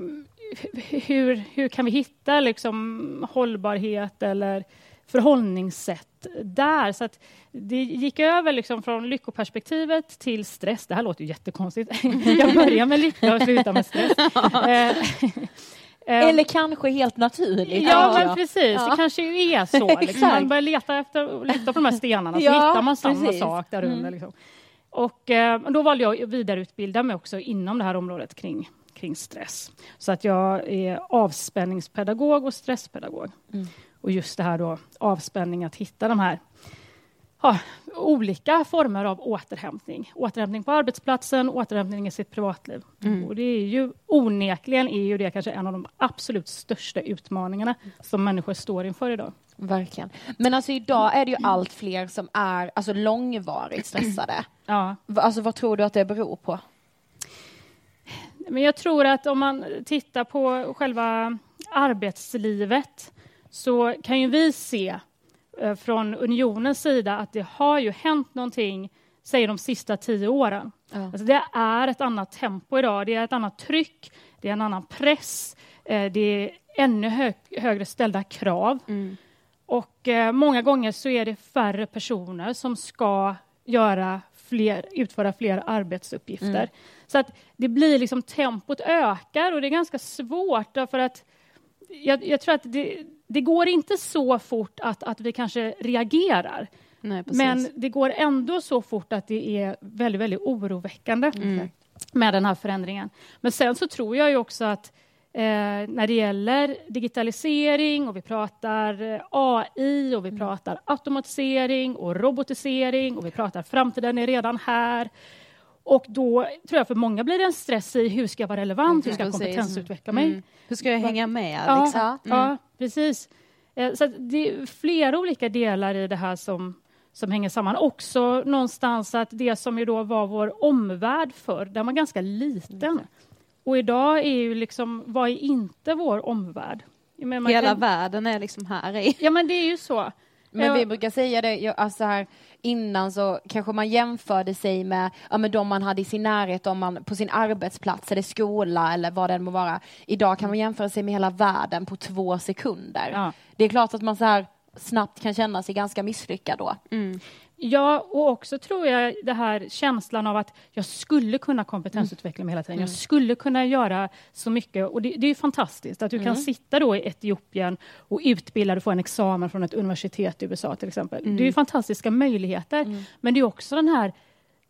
hur, hur kan vi hitta liksom, hållbarhet eller förhållningssätt där. Så att det gick över liksom från lyckoperspektivet till stress. Det här låter ju jättekonstigt. [LAUGHS] Jag börjar med lycka och slutar med stress. [LAUGHS] Eh, eh, Eller kanske helt naturligt. Ja, men precis. Ja. Det kanske ju är så. Liksom. Man [LAUGHS] börjar leta efter lyfta på de här stenarna, så Ja, hittar man samma precis. sak där under. Mm. Liksom. Och eh, då valde jag att vidareutbilda mig också inom det här området kring, kring stress. Så att jag är avspänningspedagog och stresspedagog. Mm. Och just det här då, avspänning, att hitta de här ja, olika former av återhämtning. Återhämtning på arbetsplatsen, återhämtning i sitt privatliv. Mm. Och det är ju onekligen är ju det kanske en av de absolut största utmaningarna som människor står inför idag. Verkligen. Men alltså idag är det ju allt fler som är alltså, långvarigt stressade. Ja. Alltså vad tror du att det beror på? Men jag tror att om man tittar på själva arbetslivet så kan ju vi se eh, från unionens sida att det har ju hänt någonting, säg de sista tio åren. Ja. Alltså det är ett annat tempo idag, det är ett annat tryck, det är en annan press, eh, det är ännu hö högre ställda krav. Mm. Och eh, många gånger så är det färre personer som ska göra fler, utföra fler arbetsuppgifter. Mm. Så att det blir liksom tempot ökar och det är ganska svårt därför att jag, jag tror att det, det går inte så fort att, att vi kanske reagerar. Nej, precis. Men det går ändå så fort att det är väldigt, väldigt oroväckande Mm. med den här förändringen. Men sen så tror jag ju också att eh, när det gäller digitalisering och vi pratar eh, AI och vi Mm. pratar automatisering och robotisering och vi pratar framtiden är redan här. Och då tror jag för många blir det en stress i hur ska jag vara relevant, hur ska jag Precis. kompetensutveckla mig? Mm. Hur ska jag hänga med? Ja, Liksom? Ja. ja precis. Eh, Så det är flera olika delar i det här som, som hänger samman. Också någonstans att det som ju då var vår omvärld förr, den var ganska liten. Och idag är ju liksom, vad är inte vår omvärld? Jag Hela kan- världen är liksom här i. Ja, men det är ju så. Men vi brukar säga det, jag, alltså här, innan så kanske man jämförde sig med, ja, med de man hade i sin närhet, om man, på sin arbetsplats eller skola eller vad det än må vara. Idag kan man jämföra sig med hela världen på två sekunder. Ja. Det är klart att man så här snabbt kan känna sig ganska misslyckad då. Ja, och också tror jag det här känslan av att jag skulle kunna kompetensutveckla mig hela tiden. Jag skulle kunna göra så mycket. Och det, det är fantastiskt att du kan sitta då i Etiopien och utbilda dig och få en examen från ett universitet i USA till exempel. Det är ju fantastiska möjligheter. Men det är också den här,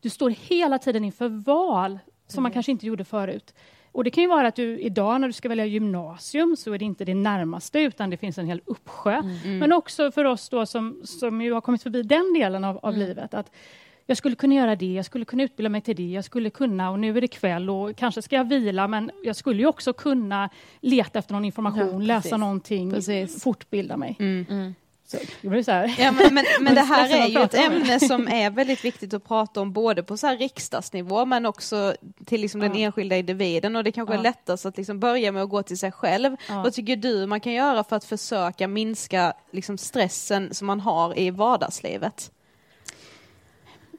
du står hela tiden inför val som man kanske inte gjorde förut. Och det kan ju vara att du idag när du ska välja gymnasium så är det inte det närmaste utan det finns en hel uppsjö. Men också för oss då som, som ju har kommit förbi den delen av, av livet att jag skulle kunna göra det, jag skulle kunna utbilda mig till det, jag skulle kunna och nu är det kväll och kanske ska jag vila men jag skulle ju också kunna leta efter någon information, Ja, läsa någonting, Precis. fortbilda mig. Så, det blir så här. Ja, men, men, men [LAUGHS] det här är ju ett ämne som är väldigt viktigt att prata om både på så här riksdagsnivå men också till liksom den Ja. enskilda individen och det kanske är Ja. lättast att liksom börja med att gå till sig själv. Ja. Vad tycker du man kan göra för att försöka minska liksom stressen som man har i vardagslivet?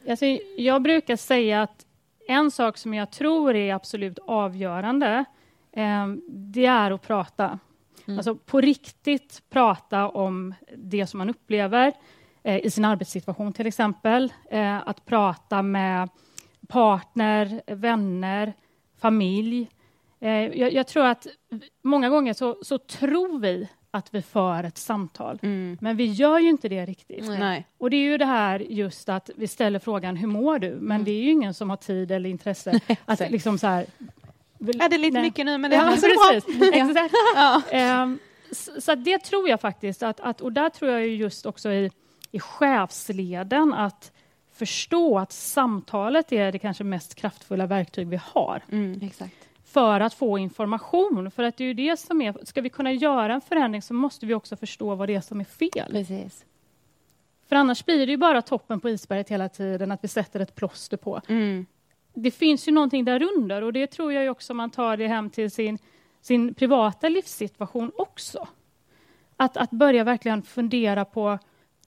Alltså, jag brukar säga att en sak som jag tror är absolut avgörande, eh, det är att prata. Alltså på riktigt prata om det som man upplever eh, i sin arbetssituation till exempel. Eh, att prata med partner, vänner, familj. Eh, jag, jag tror att många gånger så, så tror vi att vi för ett samtal. Men vi gör ju inte det riktigt. Nej. Och det är ju det här just att vi ställer frågan hur mår du? Men det är ju ingen som har tid eller intresse [LAUGHS] att liksom så här... Ja, det är lite Nej. mycket nu, men det Ja, precis. [LAUGHS] Exakt. Ja. [LAUGHS] Ehm, så, så det tror jag faktiskt, att, att, och där tror jag ju just också i, i chefsleden att förstå att samtalet är det kanske mest kraftfulla verktyg vi har Mm, exakt. för att få information. För att det är ju det som är, ska vi kunna göra en förändring så måste vi också förstå vad det är som är fel. Precis. För annars blir det ju bara toppen på isberget hela tiden, att vi sätter ett plåster på. Mm. Det finns ju någonting där under och det tror jag också man tar det hem till sin, sin privata livssituation också. Att, att börja verkligen fundera på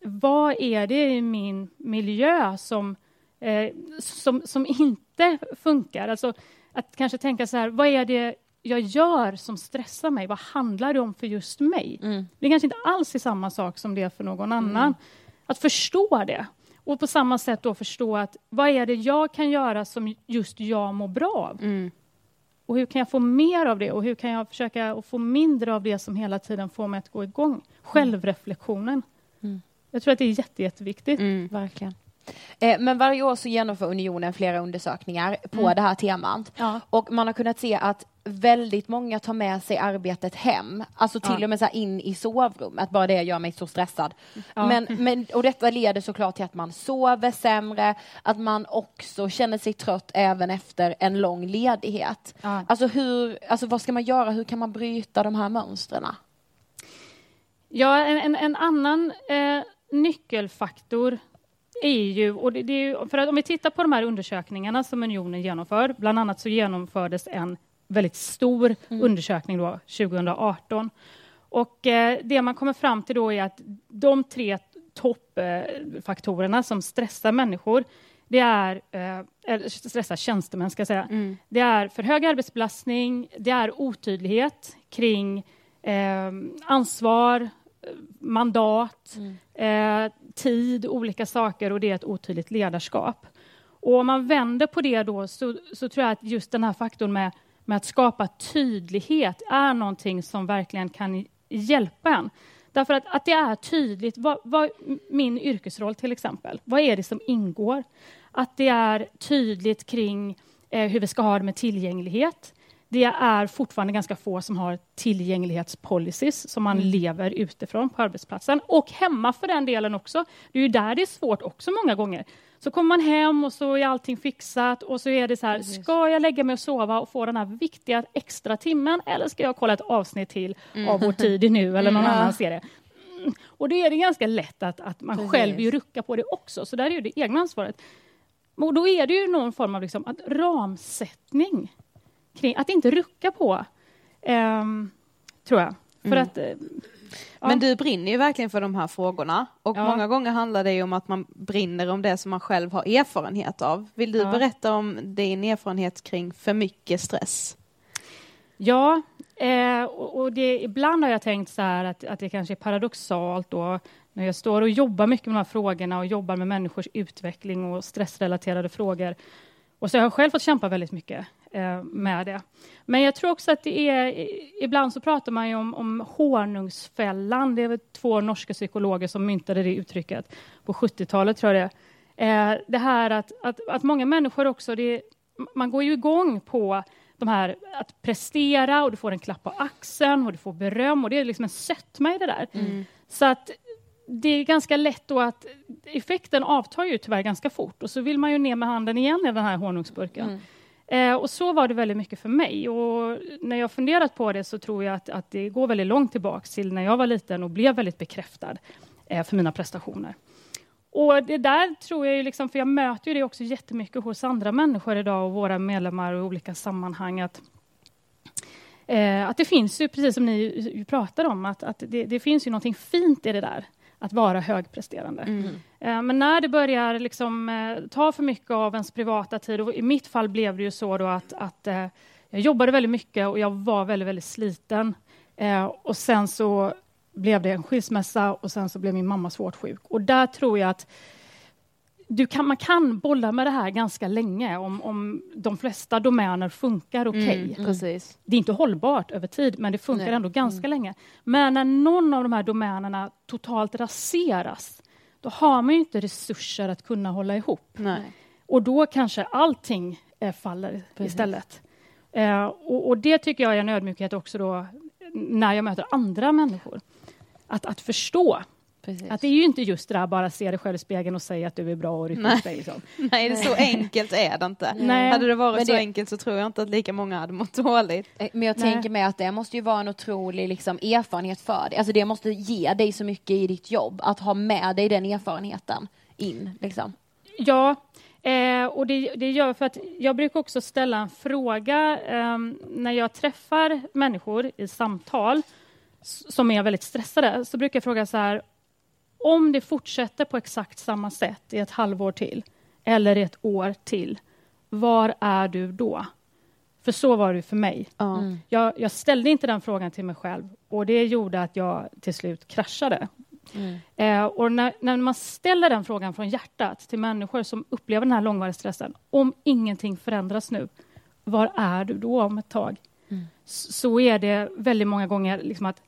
vad är det i min miljö som, eh, som, som inte funkar? Alltså att kanske tänka så här, vad är det jag gör som stressar mig? Vad handlar det om för just mig? Mm. Det kanske inte alls är samma sak som det är för någon annan. Att förstå det. Och på samma sätt då förstå att vad är det jag kan göra som just jag mår bra av? Mm. Och hur kan jag få mer av det? Och hur kan jag försöka få mindre av det som hela tiden får mig att gå igång? Självreflektionen. Mm. Jag tror att det är jätte, jätteviktigt. Mm, verkligen. Eh, men varje år så genomför Unionen flera undersökningar på Mm. det här temat. Ja. Och man har kunnat se att väldigt många tar med sig arbetet hem, alltså till Ja. och med så in i sovrummet, bara det gör mig så stressad. Ja. Men, men, och detta leder såklart till att man sover sämre, att man också känner sig trött även efter en lång ledighet. Ja. Alltså, hur, alltså vad ska man göra, hur kan man bryta de här mönstren? Ja, en, en, en annan eh, nyckelfaktor är ju, och det, det är ju, för att om vi tittar på de här undersökningarna som Unionen genomför, bland annat så genomfördes en väldigt stor undersökning då 2018. Och eh, det man kommer fram till då är att de tre toppfaktorerna som stressar människor, det är, eh, stressar tjänstemän ska säga, det är för hög arbetsbelastning, det är otydlighet kring eh, ansvar, mandat, eh, tid, olika saker och det är ett otydligt ledarskap. Och om man vänder på det då så, så tror jag att just den här faktorn med, med att skapa tydlighet är någonting som verkligen kan hjälpa en. Därför att, att det är tydligt, vad, vad, min yrkesroll till exempel, vad är det som ingår? Att det är tydligt kring eh, hur vi ska ha det med tillgänglighet. Det är fortfarande ganska få som har tillgänglighetspolicies som man lever utifrån på arbetsplatsen. Och hemma för den delen också. Det är ju där det är svårt också många gånger. Så kommer man hem och så är allting fixat och så är det så här, ska jag lägga mig och sova och få den här viktiga extra timmen eller ska jag kolla ett avsnitt till av Vår tid är nu [LAUGHS] eller någon annan serie? Mm. Och då är det ganska lätt att, att man själv ju ruckar på det också, så där är ju det egna ansvaret. Och då är det ju någon form av liksom, att ramsättning, kring, att inte rucka på, ehm, tror jag. För att, eh, ja. Men du brinner ju verkligen för de här frågorna och Ja. många gånger handlar det ju om att man brinner om det som man själv har erfarenhet av. Vill du Ja. berätta om din erfarenhet kring för mycket stress? Ja, eh, och, och det, ibland har jag tänkt så här att, att det kanske är paradoxalt då när jag står och jobbar mycket med de här frågorna och jobbar med människors utveckling och stressrelaterade frågor. Och så har jag själv fått kämpa väldigt mycket eh, med det. Men jag tror också att det är, ibland så pratar man ju om, om honungsfällan. Det är väl två norska psykologer som myntade det uttrycket på 70-talet tror jag det är. eh, Det här att, att, att många människor också, det, man går ju igång på de här att prestera och du får en klapp på axeln och du får beröm och det är liksom en sötma i det där. Så att det är ganska lätt då att effekten avtar ju tyvärr ganska fort och så vill man ju ner med handen igen i den här honungsburken. Eh, och så var det väldigt mycket för mig. Och när jag funderat på det så tror jag att, att det går väldigt långt tillbaka till när jag var liten och blev väldigt bekräftad eh, för mina prestationer. Och det där tror jag ju liksom, för jag möter ju det också jättemycket hos andra människor idag och våra medlemmar i olika sammanhang att Eh, att det finns ju, precis som ni ju pratar om, att, att det, det finns ju någonting fint i det där, att vara högpresterande. Eh, men när det börjar liksom, eh, ta för mycket av ens privata tid, och i mitt fall blev det ju så då att, att eh, jag jobbade väldigt mycket och jag var väldigt, väldigt sliten. Och sen så blev det en skilsmässa och sen så blev min mamma svårt sjuk. Och där tror jag att du kan, man kan bolla med det här ganska länge om, om de flesta domäner funkar okej. Mm, precis. Det är inte hållbart över tid, men det funkar Nej. ändå ganska länge. Men när någon av de här domänerna totalt raseras, då har man ju inte resurser att kunna hålla ihop. Nej. Och då kanske allting eh, faller Precis. istället. Eh, och, och det tycker jag är en ödmjukhet också då när jag möter andra människor. Att, att förstå Precis. att det är ju inte just det där bara se dig själv i spegeln och säga att du är bra och rycka upp dig. Liksom. [LAUGHS] Nej, det är så enkelt är det inte. Nej. Hade det varit Men så det- enkelt så tror jag inte att lika många hade mått dåligt. Eh, Men jag Nej. tänker mig att det måste ju vara en otrolig liksom, erfarenhet för dig. Alltså det måste ge dig så mycket i ditt jobb, att ha med dig den erfarenheten in. Liksom. Ja, eh, och det, det gör för att jag brukar också ställa en fråga eh, när jag träffar människor i samtal som är väldigt stressade, så brukar jag fråga så här, om det fortsätter på exakt samma sätt i ett halvår till eller i ett år till, var är du då? För så var det för mig. Ja. Jag, jag ställde inte den frågan till mig själv och det gjorde att jag till slut kraschade. Eh, och när, när man ställer den frågan från hjärtat till människor som upplever den här långvariga stressen, om ingenting förändras nu, var är du då om ett tag? S- Så är det väldigt många gånger liksom att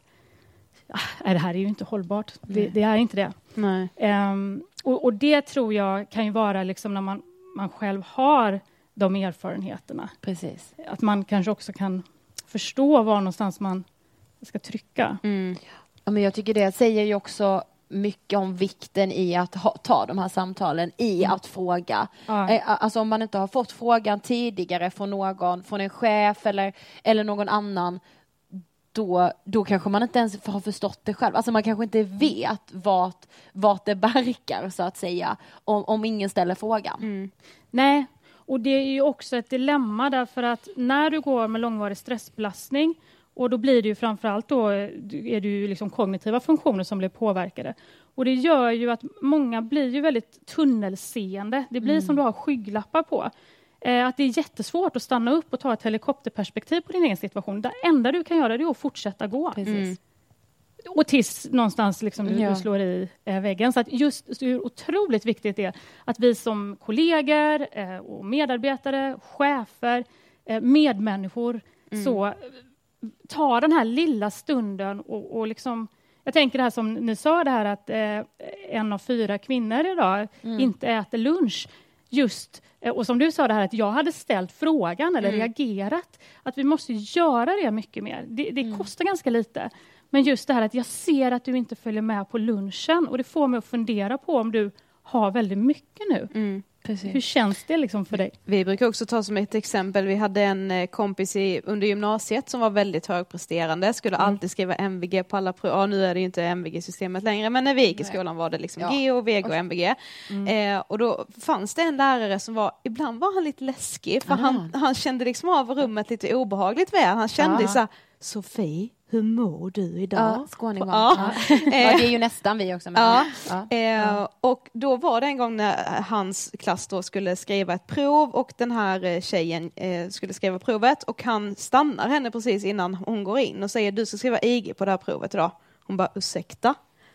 det här är ju inte hållbart. Det, det är inte det. Ehm, och, och det tror jag kan ju vara liksom när man, man själv har de erfarenheterna. Precis. Att man kanske också kan förstå var någonstans man ska trycka. Mm. Ja, men jag tycker det säger ju också mycket om vikten i att ha, ta de här samtalen, i att fråga. Ja. Eh, Alltså om man inte har fått frågan tidigare från någon, från en chef eller, eller någon annan, då, då kanske man inte ens har förstått det själv. Alltså man kanske inte vet vart, vart det barkar, så att säga, om, om ingen ställer frågan. Nej, och det är ju också ett dilemma därför att när du går med långvarig stressbelastning och då blir det ju framförallt då är det ju liksom kognitiva funktioner som blir påverkade. Och det gör ju att många blir ju väldigt tunnelseende. Det blir som du har skygglappar på. Eh, att det är jättesvårt att stanna upp och ta ett helikopterperspektiv på din egen situation. Det enda du kan göra det är att fortsätta gå. Precis. Och tills någonstans liksom du, Ja. du slår i eh, väggen. Så att just så hur otroligt viktigt det är att vi som kollegor eh, och medarbetare, chefer, eh, medmänniskor så eh, tar den här lilla stunden och, och liksom jag tänker det här som ni sa, det här att eh, en av fyra kvinnor idag inte äter lunch. Just, eh, och som du sa, det här att jag hade ställt frågan eller reagerat. Att vi måste göra det mycket mer. Det, det kostar ganska lite. Men just det här att jag ser att du inte följer med på lunchen och det får mig att fundera på om du har väldigt mycket nu. Mm. Hur känns det liksom för dig? Vi brukar också ta som ett exempel, vi hade en eh, kompis i, under gymnasiet som var väldigt högpresterande, skulle alltid skriva MVG på alla prov. Ja, nu är det ju inte MVG-systemet längre, men när vi gick i skolan var det liksom Ja. G och VG och MVG. Eh, och då fanns det en lärare som var, ibland var han lite läskig, för han, han kände liksom av rummet lite obehagligt väl. Han kände Ja. så här, Sofie, hur mår du idag? Ja, skåning var Ja. [LAUGHS] ja. det är ju nästan vi också. Ja. ja. Eh, och då var det en gång när hans klass då skulle skriva ett prov och den här eh, tjejen eh, skulle skriva provet och han stannar henne precis innan hon går in och säger du ska skriva IG på det här provet idag. Hon bara ursäkta?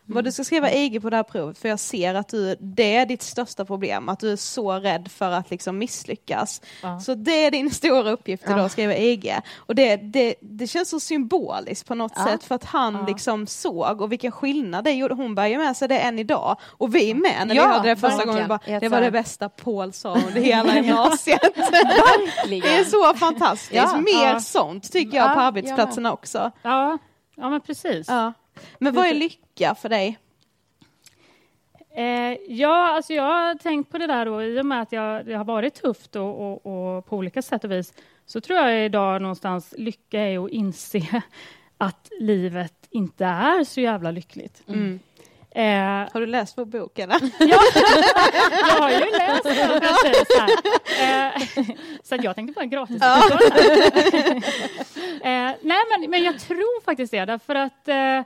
Vad du ska skriva IG på det här provet för jag ser att du, det är ditt största problem, att du är så rädd för att liksom misslyckas. Ja. Så det är din stora uppgift idag, att skriva IG. Och det, det, det känns så symboliskt på något Ja. sätt för att han Ja. liksom såg och vilken skillnad det gjorde. Hon bär ju med sig det än idag. Och vi med när vi hörde det första gången. Bara, det var det bästa Paul sa [LAUGHS] under hela gymnasiet. [LAUGHS] det är så fantastiskt. Mer sånt tycker jag Ja, på arbetsplatserna också. Ja, ja men precis. Ja. Men vad är lycka för dig? Eh, ja, alltså jag har tänkt på det där då, i och med att jag, det har varit tufft och, och, och på olika sätt och vis, så tror jag idag någonstans lycka är att inse [LAUGHS] att livet inte är så jävla lyckligt. Mm. Eh, Har du läst vår bok eller? [LAUGHS] Ja, jag har ju läst den precis här. Eh, [LAUGHS] så jag tänkte en gratis eh, Nej, men, men jag tror faktiskt det, därför att eh,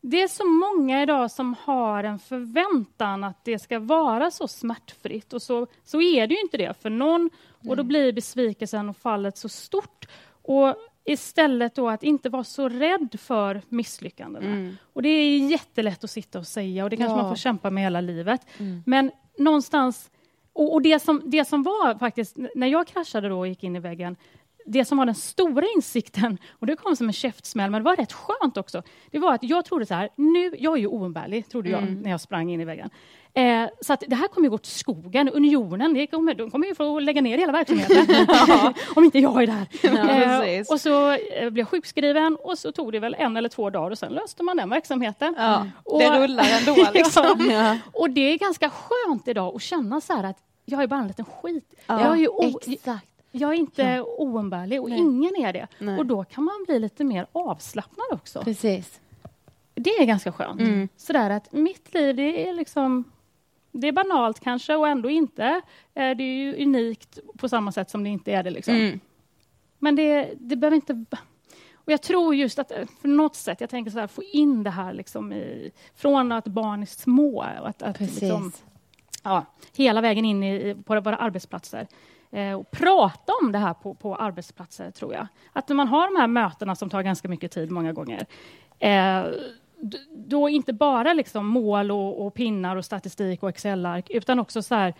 det är så många idag som har en förväntan att det ska vara så smärtfritt och så, så är det ju inte det för någon och då blir besvikelsen och fallet så stort. Och istället då att inte vara så rädd för misslyckandena. Och det är jättelätt att sitta och säga och det kanske Ja. man får kämpa med hela livet. Men någonstans, och, och det, som, det som var faktiskt, när jag kraschade då och gick in i väggen, det som var den stora insikten, och det kom som en käftsmäll, men det var rätt skönt också, det var att jag trodde så här, nu, jag är ju oumbärlig, trodde jag, när jag sprang in i väggen. Eh, så att det här kommer ju gå till skogen, unionen, det kommer, de kommer ju få lägga ner hela verksamheten, [LAUGHS] om inte jag är där. eh, precis. och så eh, blev jag sjukskriven och så tog det väl en eller två dagar och sen löste man den verksamheten. Ja, Och- det rullar ändå [LAUGHS] liksom. Ja. Och det är ganska skönt idag att känna så här att jag är bara en liten skit. Ja, jag, är ju o- Exakt. Jag är inte oumbärlig och ingen är det. Nej. Och då kan man bli lite mer avslappnad också. Precis. Det är ganska skönt. Mm. Sådär att mitt liv, det är liksom det är banalt kanske och ändå inte. Eh, Det är ju unikt på samma sätt som det inte är det. Liksom. Mm. Men det, det behöver inte... Och jag tror just att eh, för något sätt, jag tänker så här, få in det här liksom i, från att barn är små. Att, att Precis. liksom, ja, hela vägen in i- på våra arbetsplatser. Eh, och prata om det här på, på arbetsplatser, tror jag. Att när man har de här mötena som tar ganska mycket tid många gånger, eh, då inte bara liksom mål och, och pinnar och statistik och Excel-ark, utan också så här,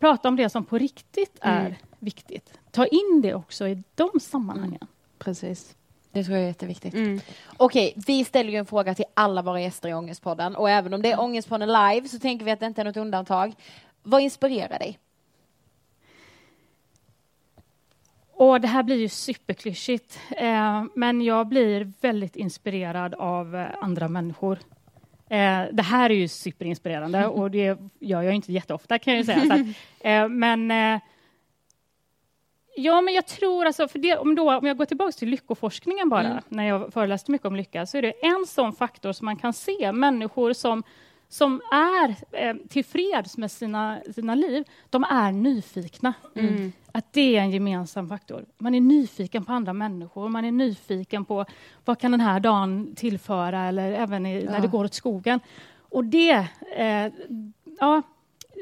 prata om det som på riktigt är viktigt. Ta in det också i de sammanhangen. Precis. Det tror jag är jätteviktigt. Mm. Okej, vi ställer ju en fråga till alla våra gäster i Ångestpodden och även om det är Ångestpodden live så tänker vi att det inte är något undantag. Vad inspirerar dig? Och det här blir ju superklyschigt, eh, men jag blir väldigt inspirerad av eh, andra människor. Eh, det här är ju superinspirerande [LAUGHS] och det gör jag inte jätteofta kan jag ju säga. Att, [LAUGHS] eh, men eh, Ja, men jag tror alltså, för det, om, då, om jag går tillbaka till lyckoforskningen bara, när jag föreläste mycket om lycka, så är det en sån faktor som man kan se. Människor som, som är eh, tillfreds med sina, sina liv, de är nyfikna. Att det är en gemensam faktor. Man är nyfiken på andra människor, man är nyfiken på vad kan den här dagen tillföra, eller även i, när det går åt skogen. Och det, eh, ja,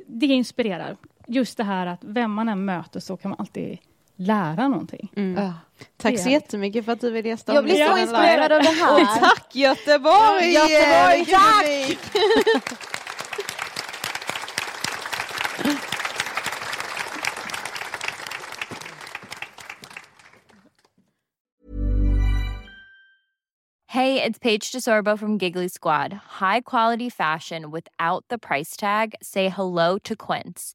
det inspirerar. Just det här att vem man än möter så kan man alltid lära någonting. Ja. Tack så jättemycket för att du ville gästa Jag blir så inspirerad av det här. [LAUGHS] Tack Göteborg! Göteborg, tack! Hey, it's Paige DeSorbo from Giggly Squad. High quality fashion without the price tag. Say hello to Quince.